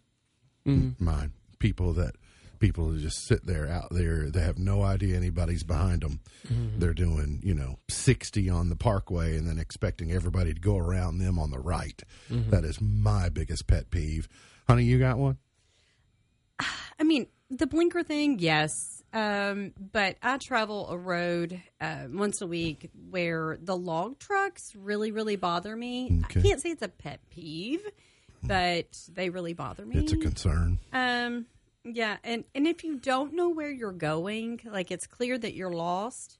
Speaker 3: Mm-hmm.
Speaker 1: Mine people that people who just sit there out there. They have no idea anybody's behind them.
Speaker 3: Mm-hmm.
Speaker 1: They're doing you know sixty on the parkway and then expecting everybody to go around them on the right.
Speaker 3: Mm-hmm.
Speaker 1: That is my biggest pet peeve. Honey, you got one?
Speaker 2: I mean, the blinker thing, yes. Um, but I travel a road uh, once a week where the log trucks really, really bother me.
Speaker 1: Okay.
Speaker 2: I can't say it's a pet peeve, but they really bother me.
Speaker 1: It's a concern.
Speaker 2: Um, yeah, and and if you don't know where you're going, like it's clear that you're lost,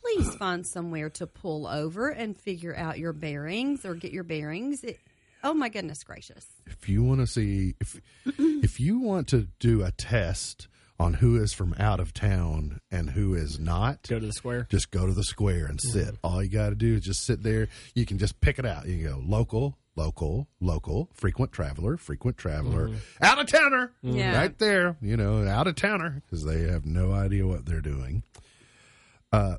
Speaker 2: please find somewhere to pull over and figure out your bearings or get your bearings. It, oh my goodness gracious!
Speaker 1: if you want to see if if you want to do a test on who is from out of town and who is not.
Speaker 3: Go to the square.
Speaker 1: just go to the square and mm-hmm. sit. All you got to do is just sit there. You can just pick it out. You can go local local local frequent traveler frequent traveler mm-hmm. out of towner. Mm-hmm.
Speaker 2: Yeah.
Speaker 1: right there you know out of towner because they have no idea what they're doing. Uh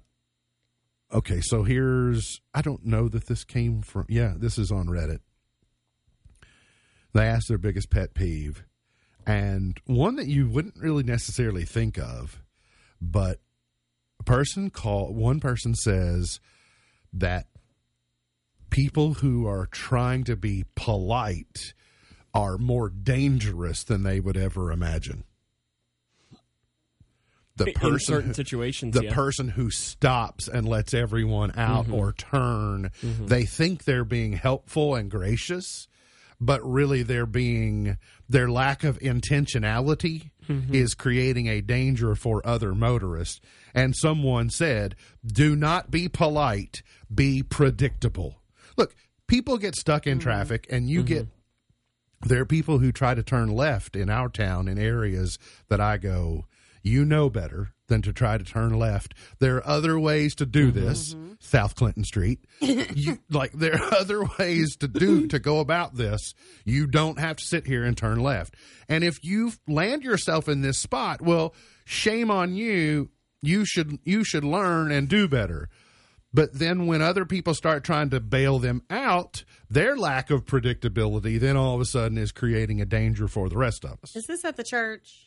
Speaker 1: okay so here's i don't know that this came from yeah this is on reddit. They asked their biggest pet peeve and one that you wouldn't really necessarily think of but a person call one person says that people who are trying to be polite are more dangerous than they would ever imagine the
Speaker 3: In
Speaker 1: person
Speaker 3: certain
Speaker 1: who-
Speaker 3: situations,
Speaker 1: the
Speaker 3: yeah.
Speaker 1: person who stops and lets everyone out
Speaker 3: Mm-hmm.
Speaker 1: or turn they think they're being helpful and gracious but really they're being their lack of intentionality
Speaker 3: Mm-hmm.
Speaker 1: is creating a danger for other motorists. And someone said do not be polite be predictable. Look people get stuck in traffic and you get there are people who try to turn left in our town in areas that I go, you know better than to try to turn left. There are other ways to do mm-hmm. this. South Clinton Street. you like there are other ways to do to go about this. You don't have to sit here and turn left. And if you land yourself in this spot, well, shame on you. You should you should learn and do better. But then when other people start trying to bail them out, their lack of predictability then all of a sudden is creating a danger for the rest of us.
Speaker 2: Is this at the church?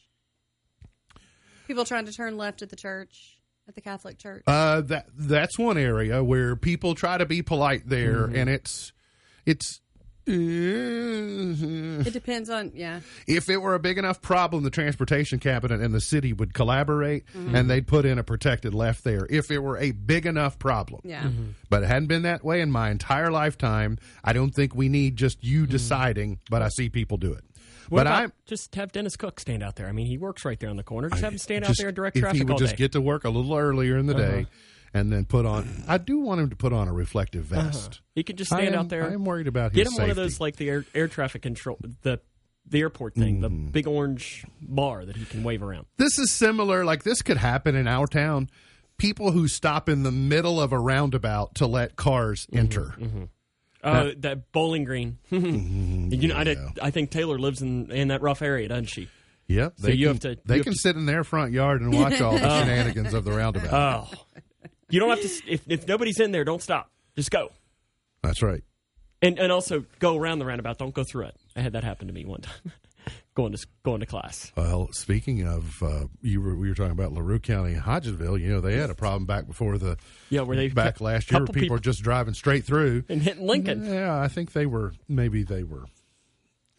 Speaker 2: People trying to turn left at the church, at the Catholic church.
Speaker 1: Uh, that that's one area where people try to be polite there, mm-hmm. and it's it's.
Speaker 2: Uh, it depends on yeah.
Speaker 1: if it were a big enough problem, the transportation cabinet and the city would collaborate mm-hmm. and they'd put in a protected left there. If it were a big enough problem,
Speaker 2: Yeah. Mm-hmm.
Speaker 1: but it hadn't been that way in my entire lifetime. I don't think we need just you deciding, but I see people do it.
Speaker 3: What
Speaker 1: but I'm
Speaker 3: just have Dennis Cook stand out there. I mean, he works right there on the corner. Just have him stand out there and direct
Speaker 1: if
Speaker 3: traffic
Speaker 1: he would
Speaker 3: all
Speaker 1: just
Speaker 3: day. Uh-huh.
Speaker 1: get to work a little earlier in the day and then put on. I do want him to put on a reflective vest.
Speaker 3: he could just stand
Speaker 1: am-
Speaker 3: out there.
Speaker 1: I am worried about
Speaker 3: Get
Speaker 1: his
Speaker 3: him one of those like the air, air traffic control the the airport thing, the
Speaker 1: Mm-hmm.
Speaker 3: big orange bar that he can wave around.
Speaker 1: this is similar. Like this could happen in our town. People who stop in the middle of a roundabout to let cars
Speaker 3: Mm-hmm,
Speaker 1: enter.
Speaker 3: Uh, that bowling green. You know, I, did, I think Taylor lives in in that rough area, doesn't she?
Speaker 1: Yep.
Speaker 3: So
Speaker 1: they
Speaker 3: you
Speaker 1: can,
Speaker 3: have to-
Speaker 1: They
Speaker 3: have
Speaker 1: can
Speaker 3: to-
Speaker 1: sit in their front yard and watch all the shenanigans of the roundabout.
Speaker 3: Oh, you don't have to. If if nobody's in there, don't stop. Just go.
Speaker 1: That's right.
Speaker 3: And and also go around the roundabout. Don't go through it. I had that happen to me one time, going to going to class.
Speaker 1: Well, speaking of, uh, you were we were talking about Larue County Hodgenville. You know, they had a problem back before the
Speaker 3: Yeah, where they
Speaker 1: back
Speaker 3: kept-
Speaker 1: last year. Where people
Speaker 3: people-
Speaker 1: were just driving straight through.
Speaker 3: And hitting Lincoln.
Speaker 1: Yeah, I think they were maybe they were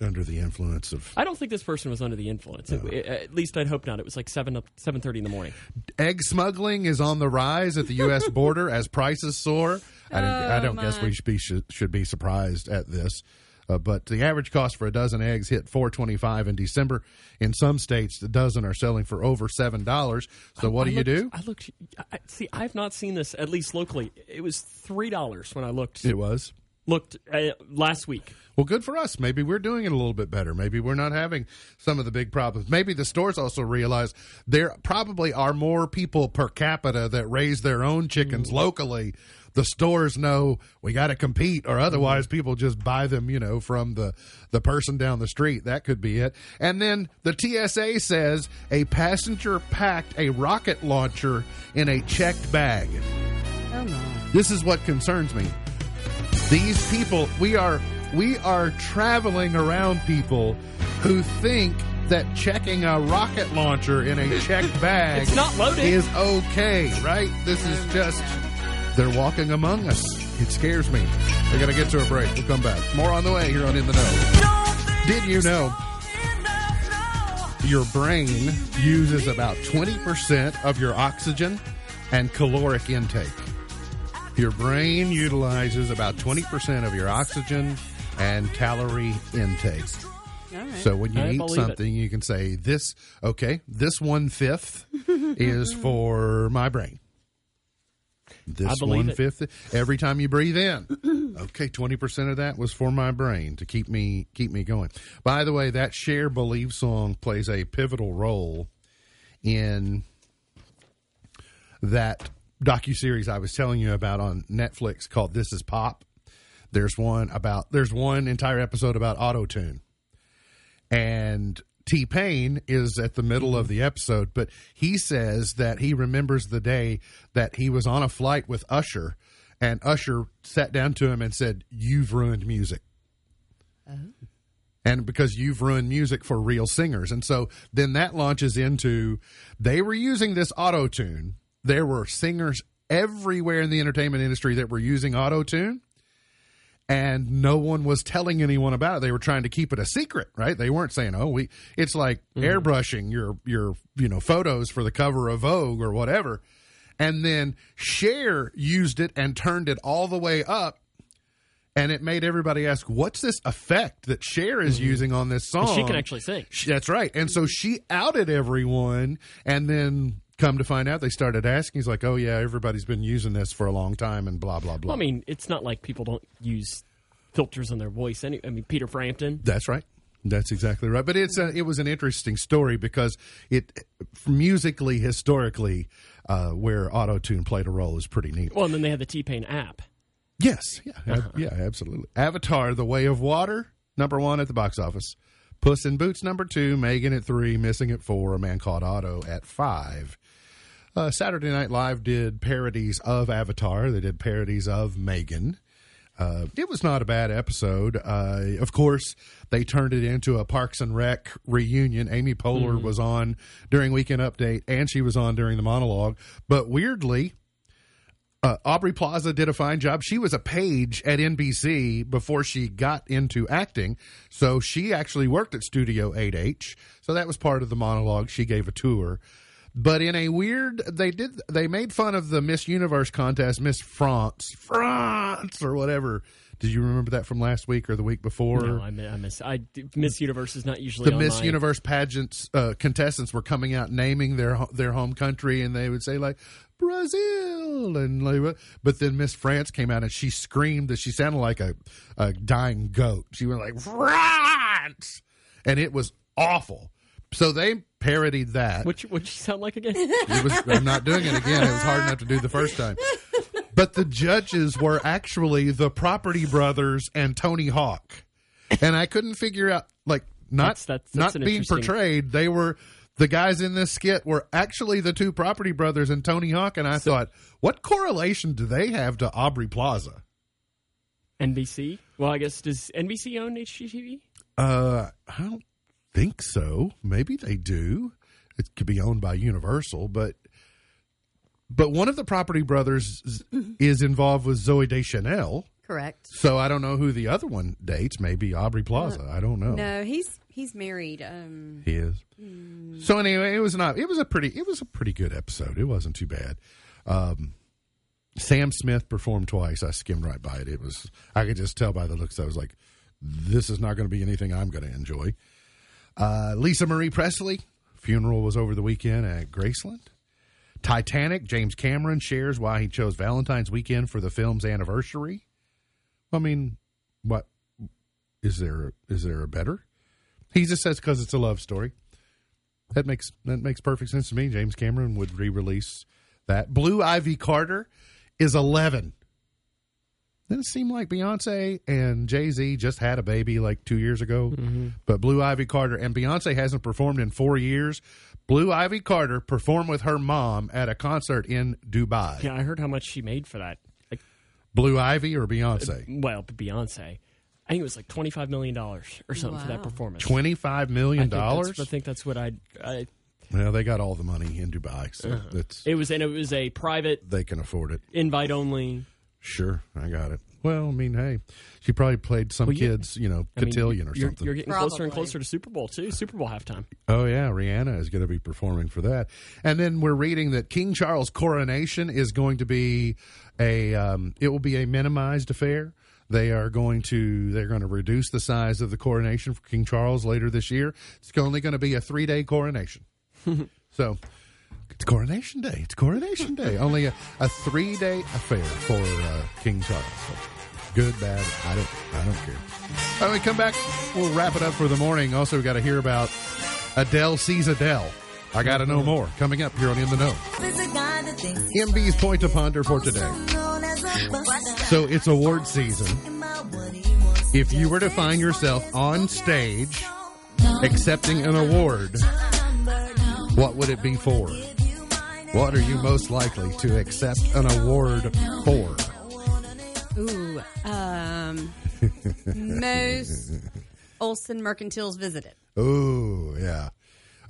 Speaker 1: under the influence of
Speaker 3: I don't think this person was under the influence. It- it- at least I'd hope not. It was like seven up seven thirty in the morning.
Speaker 1: egg smuggling is on the rise at the U.S. border as prices soar. I don't, I don't guess we should be, should, should be surprised at this. Uh, but the average cost for a dozen eggs hit four twenty five in December. In some states, the dozen are selling for over seven dollars. So what do
Speaker 3: I
Speaker 1: you
Speaker 3: looked-
Speaker 1: do?
Speaker 3: I looked. I, see, I've not seen this at least locally. It was three dollars when I looked
Speaker 1: It was
Speaker 3: looked uh, last week.
Speaker 1: well, good for us. Maybe we're doing it a little bit better. Maybe we're not having some of the big problems. Maybe the stores also realize there probably are more people per capita that raise their own chickens locally. The stores know we got to compete, or otherwise mm-hmm. people just buy them, you know, from the the person down the street. That could be it. And then the TSA says a passenger packed a rocket launcher in a checked bag.
Speaker 2: Oh my.
Speaker 1: This is what concerns me. These people, we are we are traveling around people who think that checking a rocket launcher in a checked bag
Speaker 3: It's not loaded.
Speaker 1: is okay, right? This is just they're walking among us. It scares me. We're gonna get to a break. We'll come back. More on the way here on In the Know. Did you know your brain uses about 20% of your oxygen and caloric intake? Your brain utilizes about 20% of your oxygen and calorie intake.
Speaker 2: Right.
Speaker 1: So when you
Speaker 3: I
Speaker 1: eat
Speaker 3: believe it.
Speaker 1: something, you can say, This, okay, this one fifth is for my brain. This
Speaker 3: I believe
Speaker 1: one
Speaker 3: it.
Speaker 1: every time you breathe in. okay, twenty percent of that was for my brain to keep me keep me going. By the way, that Cher believe song plays a pivotal role in that docu series I was telling you about on Netflix called This Is Pop. There's one about there's one entire episode about auto tune. And T Pain is at the middle of the episode, but he says that he remembers the day that he was on a flight with Usher and Usher sat down to him and said, You've ruined music. Oh. And because you've ruined music for real singers. And so then that launches into they were using this auto tune. There were singers everywhere in the entertainment industry that were using auto tune and no one was telling anyone about it. They were trying to keep it a secret, right? They weren't saying, "Oh, we." It's like mm-hmm. airbrushing your your you know photos for the cover of Vogue or whatever, and then Cher used it and turned it all the way up, and it made everybody ask, "What's this effect that Cher is mm-hmm. using on this song?"
Speaker 3: She can actually sing.
Speaker 1: She- That's right. And so she outed everyone, and then come to find out, they started asking. He's like, "Oh yeah, everybody's been using this for a long time," and blah blah blah.
Speaker 3: Well, I mean, it's not like people don't use filters on their voice. Any, I mean, Peter Frampton.
Speaker 1: That's right. That's exactly right. But it's a, it was an interesting story because it musically, historically, uh, where auto tune played a role is pretty neat.
Speaker 3: Well, and then they had the T Pain app.
Speaker 1: Yes, yeah, ab- yeah, absolutely. Avatar: The Way of Water, number one at the box office. Puss in Boots, number two. Megan at three. Missing at four. A Man Called Otto at five. Uh, Saturday Night Live did parodies of Avatar. They did parodies of Megan. Uh, it was not a bad episode. Uh, of course, they turned it into a Parks and Rec reunion. Amy Poehler was on during Weekend Update, and she was on during the monologue. But weirdly, uh, Aubrey Plaza did a fine job. She was a page at NBC before she got into acting, so she actually worked at Studio 8H. So that was part of the monologue. She gave a tour. But in a weird, they did they made fun of the Miss Universe contest, Miss France, France or whatever. Did you remember that from last week or the week before?
Speaker 3: No, I, I miss. I Miss Universe is not usually
Speaker 1: the Miss
Speaker 3: my-
Speaker 1: Universe pageants uh, contestants were coming out naming their their home country, and they would say like Brazil, and like, but then Miss France came out and she screamed that she sounded like a, a dying goat. She went like France, and it was awful. So they parodied that.
Speaker 3: Which would she sound like again?
Speaker 1: Was, I'm not doing it again. It was hard enough to do the first time. But the judges were actually the Property Brothers and Tony Hawk, and I couldn't figure out like not
Speaker 3: That's- that's-
Speaker 1: not
Speaker 3: that's an
Speaker 1: being
Speaker 3: interesting-
Speaker 1: portrayed. They were the guys in this skit were actually the two Property Brothers and Tony Hawk, and I thought, what correlation do they have to Aubrey Plaza?
Speaker 3: NBC. Well, I guess does NBC own HGTV?
Speaker 1: Uh, I don't think so. Maybe they do. It could be owned by Universal, but but one of the property brothers is- is involved with Zooey Deschanel.
Speaker 2: correct.
Speaker 1: So I don't know who the other one dates. Maybe Aubrey Plaza. I don't know.
Speaker 2: No, he's he's married. Um,
Speaker 1: He is. So anyway, it was not. It was a pretty. It was a pretty good episode. It wasn't too bad. Um, Sam Smith performed twice. I skimmed right by it. It was. I could just tell by the looks. I was like, this is not going to be anything I'm going to enjoy. Uh, Lisa Marie Presley funeral was over the weekend at Graceland. Titanic. James Cameron shares why he chose Valentine's weekend for the film's anniversary. I mean, what is there? Is there a better? He just says because it's a love story. That makes that makes perfect sense to me. James Cameron would re-release that. Blue Ivy Carter is eleven. Didn't it seem like Beyonce and Jay Z just had a baby like two years ago? Mm-hmm. But Blue Ivy Carter and Beyonce hasn't performed in four years. Blue Ivy Carter performed with her mom at a concert in Dubai.
Speaker 3: Yeah, I heard how much she made for that. Like,
Speaker 1: Blue Ivy or Beyonce?
Speaker 3: Uh, well, Beyonce. I think it was like twenty five million dollars or something for that performance.
Speaker 1: Twenty five
Speaker 3: I
Speaker 1: million
Speaker 3: think that's-
Speaker 1: dollars.
Speaker 3: I think that's what I. I
Speaker 1: Well, they got all the money in Dubai, so uh-huh. it's
Speaker 3: it was and it was a private
Speaker 1: they can afford it.
Speaker 3: invite only.
Speaker 1: Sure, I got it. Well, I mean, hey, she probably played some
Speaker 3: Well, you-
Speaker 1: kids, you know,
Speaker 3: I mean,
Speaker 1: cotillion or
Speaker 3: you're,
Speaker 1: something.
Speaker 3: You're getting closer and
Speaker 2: Probably.
Speaker 3: closer to Super Bowl too. Super Bowl halftime.
Speaker 1: oh yeah, Rihanna is going to be performing for that. And then we're reading that King Charles' coronation is going to be a um, it will be a minimized affair. They are going to they're going to reduce the size of the coronation for King Charles later this year. It's only going to be a three day coronation. so it's coronation day. It's coronation day. Only a, a three day affair for uh, King Charles. So, good, bad. I don't. I don't care. When we come back, we'll wrap it up for the morning. Also, we got to hear about Adele sees Adele. I got to know more. Coming up here on In the Know. MB's point to ponder for today. So it's award season. If you were to find yourself on stage accepting an award, what would it be for? What are you most likely to accept an award for?
Speaker 2: ooh, um, most Olson Mercantiles visited.
Speaker 1: Oh, yeah.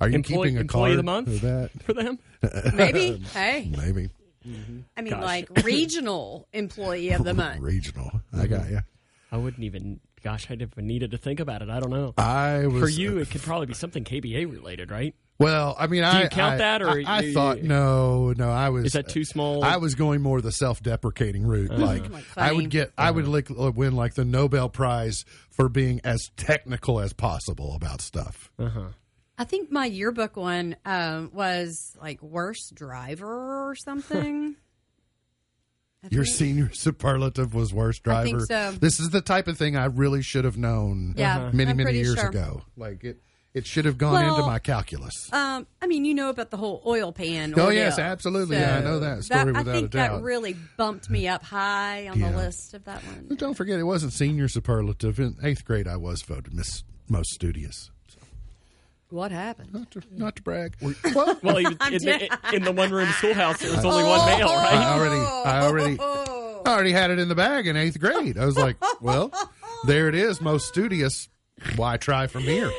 Speaker 1: Are you
Speaker 3: Employee-
Speaker 1: keeping a
Speaker 3: employee
Speaker 1: card
Speaker 3: of the month?
Speaker 1: for that?
Speaker 3: for them.
Speaker 2: Maybe. hey,
Speaker 1: Maybe.
Speaker 2: I mean,
Speaker 3: Gosh.
Speaker 2: like regional employee of the month.
Speaker 1: Regional. I got you.
Speaker 3: I wouldn't even. Gosh, I'd even needed to think about it. I don't know.
Speaker 1: I was
Speaker 3: For you, it could probably be something KBA related, right?
Speaker 1: Well, I mean, I
Speaker 3: you count
Speaker 1: I-
Speaker 3: that, or
Speaker 1: I, I
Speaker 3: you-
Speaker 1: thought no, no. I was
Speaker 3: Is that too small?
Speaker 1: I was going more the self-deprecating route. Like,
Speaker 2: Like
Speaker 1: I would get, I would like, uh, win like the Nobel Prize for being as technical as possible about stuff. Uh-huh.
Speaker 2: I think my yearbook one um, was like worst driver or something.
Speaker 1: Your senior superlative was worst driver.
Speaker 2: I think so.
Speaker 1: This is the type of thing I really should have known.
Speaker 2: Yeah,
Speaker 1: many
Speaker 2: I'm
Speaker 1: many years
Speaker 2: sure.
Speaker 1: ago. Like it, it should have gone
Speaker 2: Well,
Speaker 1: into my calculus.
Speaker 2: Um, I mean, you know about the whole oil pan.
Speaker 1: Oh,
Speaker 2: ordeal.
Speaker 1: yes, absolutely. Yeah, I know that story
Speaker 2: I
Speaker 1: without a
Speaker 2: think that really bumped me up high on
Speaker 1: Yeah.
Speaker 2: the list of that one.
Speaker 1: But don't forget, it wasn't senior superlative. In eighth grade, I was voted miss, most studious.
Speaker 2: What happened?
Speaker 1: Not to, not to brag. Well,
Speaker 3: Well, he was, in, the, in the one room schoolhouse, there was only one male, right?
Speaker 1: I
Speaker 3: right?
Speaker 1: already, I already, I already had it in the bag in eighth grade. I was like, well, there it is, most studious. Why try from here?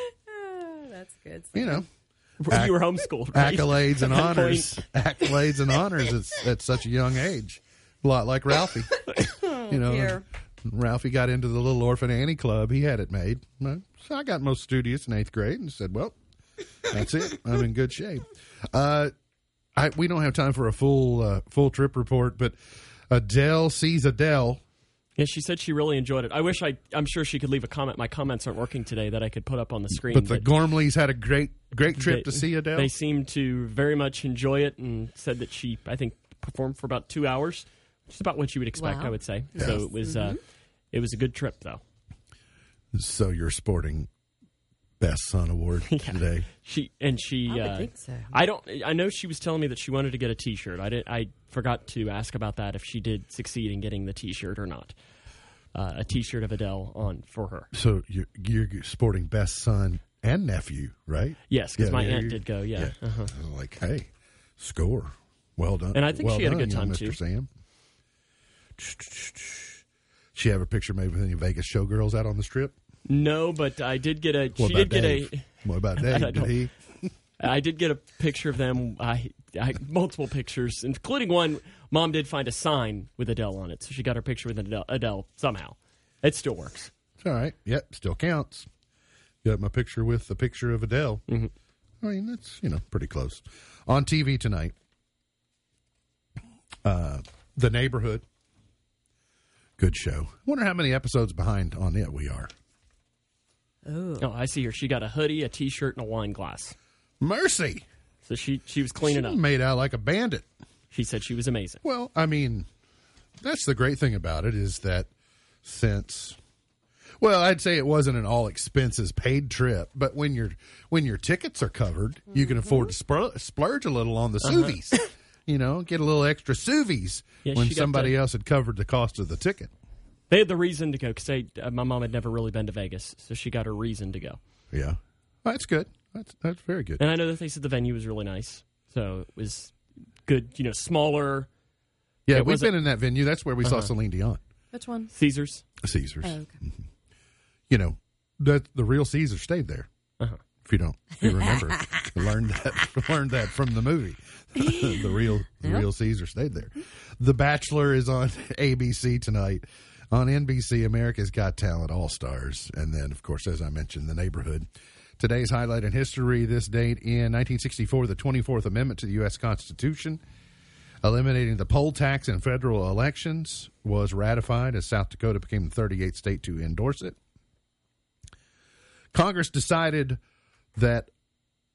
Speaker 2: That's good.
Speaker 1: You know,
Speaker 3: you were homeschooled, right?
Speaker 1: accolades and honors, accolades and honors at, at such a young age. A lot like Ralphie. you know,
Speaker 2: dear.
Speaker 1: Ralphie got into the little orphan Annie club. He had it made. So I got most studious in eighth grade and said, well, that's it. I'm in good shape. Uh, I, we don't have time for a full uh, full trip report, but Adele sees Adele.
Speaker 3: Yeah, she said she really enjoyed it. I wish I. I'm sure she could leave a comment. My comments aren't working today that I could put up on the screen.
Speaker 1: But the Gormleys had a great great trip
Speaker 3: they-
Speaker 1: to see Adele.
Speaker 3: They seemed to very much enjoy it and said that she, I think, performed for about two hours, which is about what you would expect,
Speaker 2: Wow.
Speaker 3: I would say. So it was, uh, it was a good trip, though.
Speaker 1: so you're sporting best son award today.
Speaker 3: She and she.
Speaker 2: I would
Speaker 3: uh,
Speaker 2: think so.
Speaker 3: I don't. I know she was telling me that she wanted to get a T-shirt. I did. I forgot to ask about that if she did succeed in getting the T-shirt or not. Uh, a T-shirt of Adele on for her.
Speaker 1: So you're, you're sporting best son and nephew, right?
Speaker 3: Yes, because
Speaker 1: Yeah,
Speaker 3: my
Speaker 1: there
Speaker 3: aunt did go. Yeah. Uh-huh.
Speaker 1: I was like, hey, score. Well done.
Speaker 3: And I think
Speaker 1: Well
Speaker 3: she had a
Speaker 1: done,
Speaker 3: good
Speaker 1: young
Speaker 3: time,
Speaker 1: Mr.
Speaker 3: too.
Speaker 1: Sam. She have a picture made with any Vegas showgirls out on the strip.
Speaker 3: No, but I did get a.
Speaker 1: What
Speaker 3: she did get
Speaker 1: Dave?
Speaker 3: a.
Speaker 1: What about Dave?
Speaker 3: don't-
Speaker 1: Did he?
Speaker 3: I did get a picture of them. I, I multiple pictures, including one. Mom did find a sign with Adele on it, so she got her picture with Adele, Adele somehow. It still works.
Speaker 1: It's all right. Yep, still counts. Got my picture with the picture of Adele. Mm-hmm. I mean, that's you know pretty close. On TV tonight, uh, The Neighborhood. Good show. Wonder how many episodes behind on it we are.
Speaker 3: Oh, I see her. She got a hoodie, a T-shirt, and a wine glass.
Speaker 1: Mercy.
Speaker 3: So she she was cleaning
Speaker 1: She
Speaker 3: up.
Speaker 1: made out like a bandit.
Speaker 3: She said she was amazing.
Speaker 1: Well, I mean, that's the great thing about it is that since well, I'd say it wasn't an all expenses paid trip, but when your when your tickets are covered, you can afford to spl- splurge a little on the uh-huh. suvies. you know, get a little extra suvies
Speaker 3: Yeah,
Speaker 1: when somebody
Speaker 3: the-
Speaker 1: else had covered the cost of the ticket.
Speaker 3: They had the reason to go because uh, my mom had never really been to Vegas, so she got her reason to go.
Speaker 1: Yeah, that's good. That's that's very good.
Speaker 3: And I know that they said the venue was really nice, so it was good. You know, smaller
Speaker 1: Yeah,
Speaker 3: it
Speaker 1: we've been in that venue. That's where we saw Celine Dion,
Speaker 2: Which one?
Speaker 3: Caesars.
Speaker 1: Caesars.
Speaker 2: Oh, okay.
Speaker 1: You know, that the real Caesar stayed there.
Speaker 3: Uh-huh.
Speaker 1: If you don't, if you remember, learned that learned that from the movie. the real the real Caesar stayed there. The Bachelor is on ABC tonight. On NBC, America's Got Talent All Stars, and then, of course, as I mentioned, The Neighborhood. Today's highlight in history: this date in 1964, the 24th Amendment to the U.S. Constitution, eliminating the poll tax in federal elections, was ratified as South Dakota became the 38th state to endorse it. Congress decided that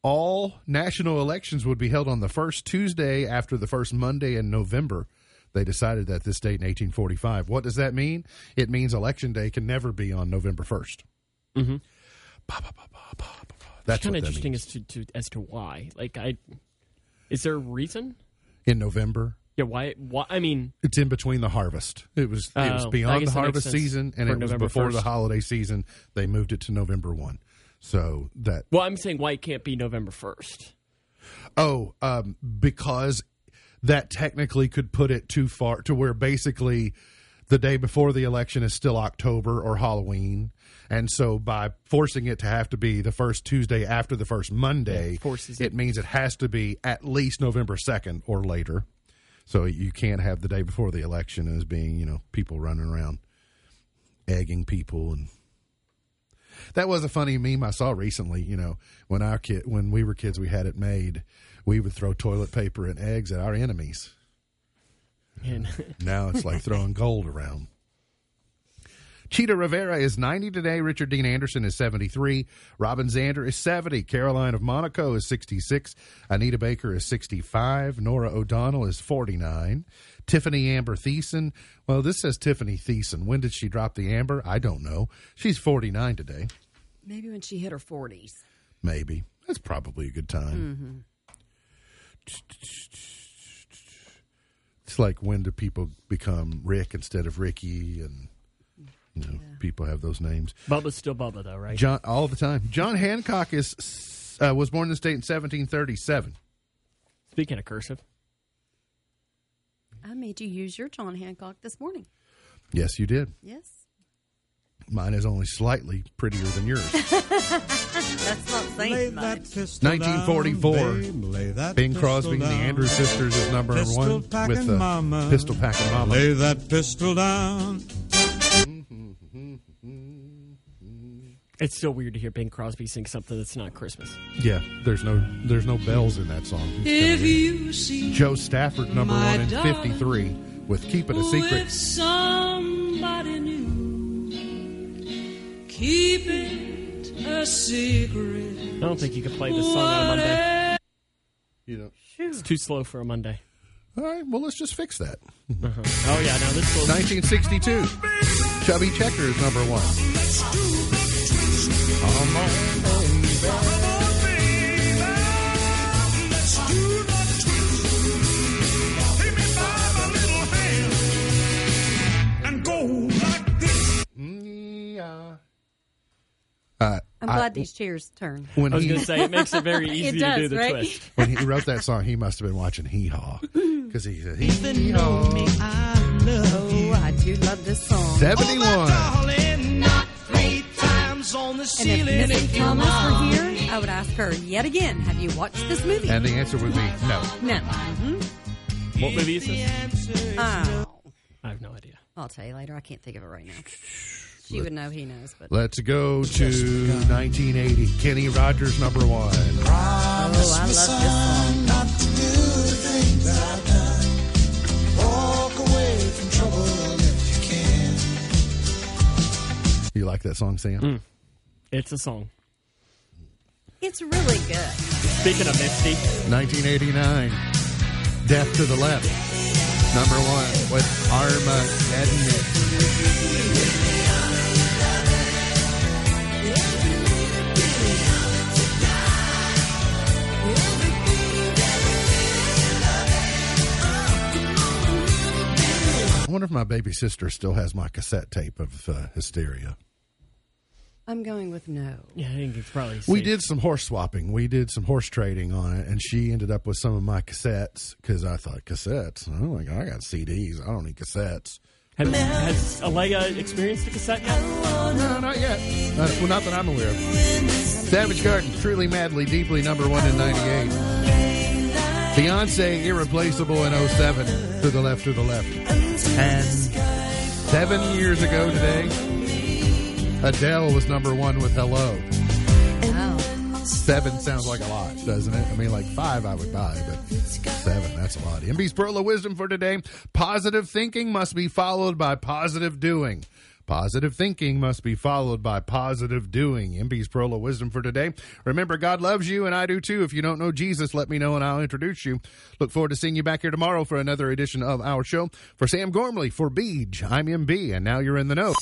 Speaker 1: all national elections would be held on the first Tuesday after the first Monday in November. They decided that this date in 1845. What does that mean? It means election day can never be on November 1st.
Speaker 3: Mm-hmm.
Speaker 1: Ba, ba, ba, ba, ba, ba, ba. That's
Speaker 3: kind of
Speaker 1: that
Speaker 3: interesting
Speaker 1: means.
Speaker 3: as to, to as to why. Like, I is there a reason?
Speaker 1: In November,
Speaker 3: Yeah, why? Why? I mean,
Speaker 1: it's in between the harvest. It was it was
Speaker 3: Oh,
Speaker 1: beyond the harvest season, and it was
Speaker 3: November
Speaker 1: before the holiday season. They moved it to November one. So that
Speaker 3: well, I'm saying why it can't be November first.
Speaker 1: Oh, um, because that technically could put it too far to where basically the day before the election is still October or Halloween. And so by forcing it to have to be the first Tuesday after the first Monday,
Speaker 3: Yeah, forces
Speaker 1: it
Speaker 3: it.
Speaker 1: means it has to be at least November 2nd or later. So you can't have the day before the election as being, you know, people running around egging people and that was a funny meme I saw recently. You know, when our kid, when we were kids, we had it made. We would throw toilet paper and eggs at our enemies.
Speaker 3: And
Speaker 1: Now it's like throwing gold around. Chita Rivera is 90 today. Richard Dean Anderson is 73. Robin Zander is 70. Caroline of Monaco is 66. Anita Baker is 65. Norah O'Donnell is 49. Tiffany Amber Thiessen. Well, this says Tiffany Thiessen. When did she drop the amber? I don't know. She's 49 today.
Speaker 2: Maybe when she hit her 40s.
Speaker 1: Maybe. That's probably a good time. Mm-hmm. It's like when do people become Rick instead of Ricky and you know, people have those names.
Speaker 3: Bubba's still Bubba, though, right?
Speaker 1: John all the time. John Hancock is uh, was born in the state in 1737.
Speaker 3: Speaking of cursive,
Speaker 2: I made you use your John Hancock this morning.
Speaker 1: Yes, you did.
Speaker 2: Yes.
Speaker 1: Mine is only slightly prettier than yours.
Speaker 2: That's not saying
Speaker 4: that
Speaker 2: much.
Speaker 4: pistol
Speaker 1: 1944.
Speaker 4: down, babe, lay that
Speaker 1: Bing
Speaker 4: pistol
Speaker 1: Crosby and the. Andrews Sisters is number
Speaker 4: Pistol
Speaker 1: one with the
Speaker 4: mama.
Speaker 1: Pistol Packing Mama.
Speaker 4: Lay that pistol down.
Speaker 3: it's still weird to hear Bing Crosby sing something that's not Christmas.
Speaker 1: Yeah, there's no there's no bells in that song.
Speaker 5: If you see
Speaker 1: Jo Stafford, number one in 53, with Keep It a
Speaker 5: with
Speaker 1: Secret.
Speaker 5: Somebody new, keep it a secret.
Speaker 3: I don't think you can play this song on a Monday.
Speaker 1: You know.
Speaker 3: It's too slow for a Monday.
Speaker 1: All right, well, let's just fix that. Uh-huh.
Speaker 3: Oh yeah, now this was
Speaker 1: 1962, Chubby Checkers, number one. Come on, Uh,
Speaker 2: I'm
Speaker 1: I-
Speaker 2: glad these chairs turn.
Speaker 1: when
Speaker 3: I was going to say it makes it very easy to do the
Speaker 2: right?
Speaker 3: twist.
Speaker 1: when he wrote that song, he must have been watching Hee Haw because he said Hee Haw.
Speaker 2: Oh, I know. I do love this song.
Speaker 1: 71.
Speaker 5: Darling, not three times on the
Speaker 2: And if
Speaker 5: ceiling.
Speaker 2: Missy Thomas were here, I would ask her yet again, have you watched this movie?
Speaker 1: And the answer would be no.
Speaker 2: no.
Speaker 3: What movie is this?
Speaker 2: Oh.
Speaker 3: I have no idea.
Speaker 2: I'll tell you later. I can't think of it right now. She would know. He knows. But
Speaker 1: Let's go to 1980. Kenny Rogers, number one.
Speaker 2: oh, I love this song.
Speaker 6: not to do the things I've done. Walk away from trouble if you can.
Speaker 1: You like that song, Sam? Mm.
Speaker 3: It's a song.
Speaker 2: It's really good.
Speaker 3: Speaking of Misty,
Speaker 1: 1989. Def Leppard. Number one with Armageddon. I wonder if my baby sister still has my cassette tape of uh, Hysteria.
Speaker 2: I'm going with no.
Speaker 3: yeah, I think it's probably.
Speaker 1: We did some horse swapping. We did some horse trading on it, and she ended up with some of my cassettes because I thought cassettes. Oh my god, I got CDs. I don't need cassettes.
Speaker 3: Has, has Alea experienced a cassette yet?
Speaker 1: No, not yet. Not, well, not that I'm aware of. Savage Garden, truly, madly, deeply, number one in '98. Beyonce, irreplaceable in 07. To the left, to the left. And seven years ago today, Adele was number one with Hello.
Speaker 2: Oh.
Speaker 1: Seven sounds like a lot, doesn't it? I mean, like five I would buy, but seven, that's a lot. MB's Pearl of Wisdom for today. Positive thinking must be followed by positive doing. Positive thinking must be followed by positive doing. MB's Pearl of Wisdom for today. Remember, God loves you, and I do too. If you don't know Jesus, let me know and I'll introduce you. Look forward to seeing you back here tomorrow for another edition of our show. For Sam Gormley, for Beej, I'm MB, and now you're in the know.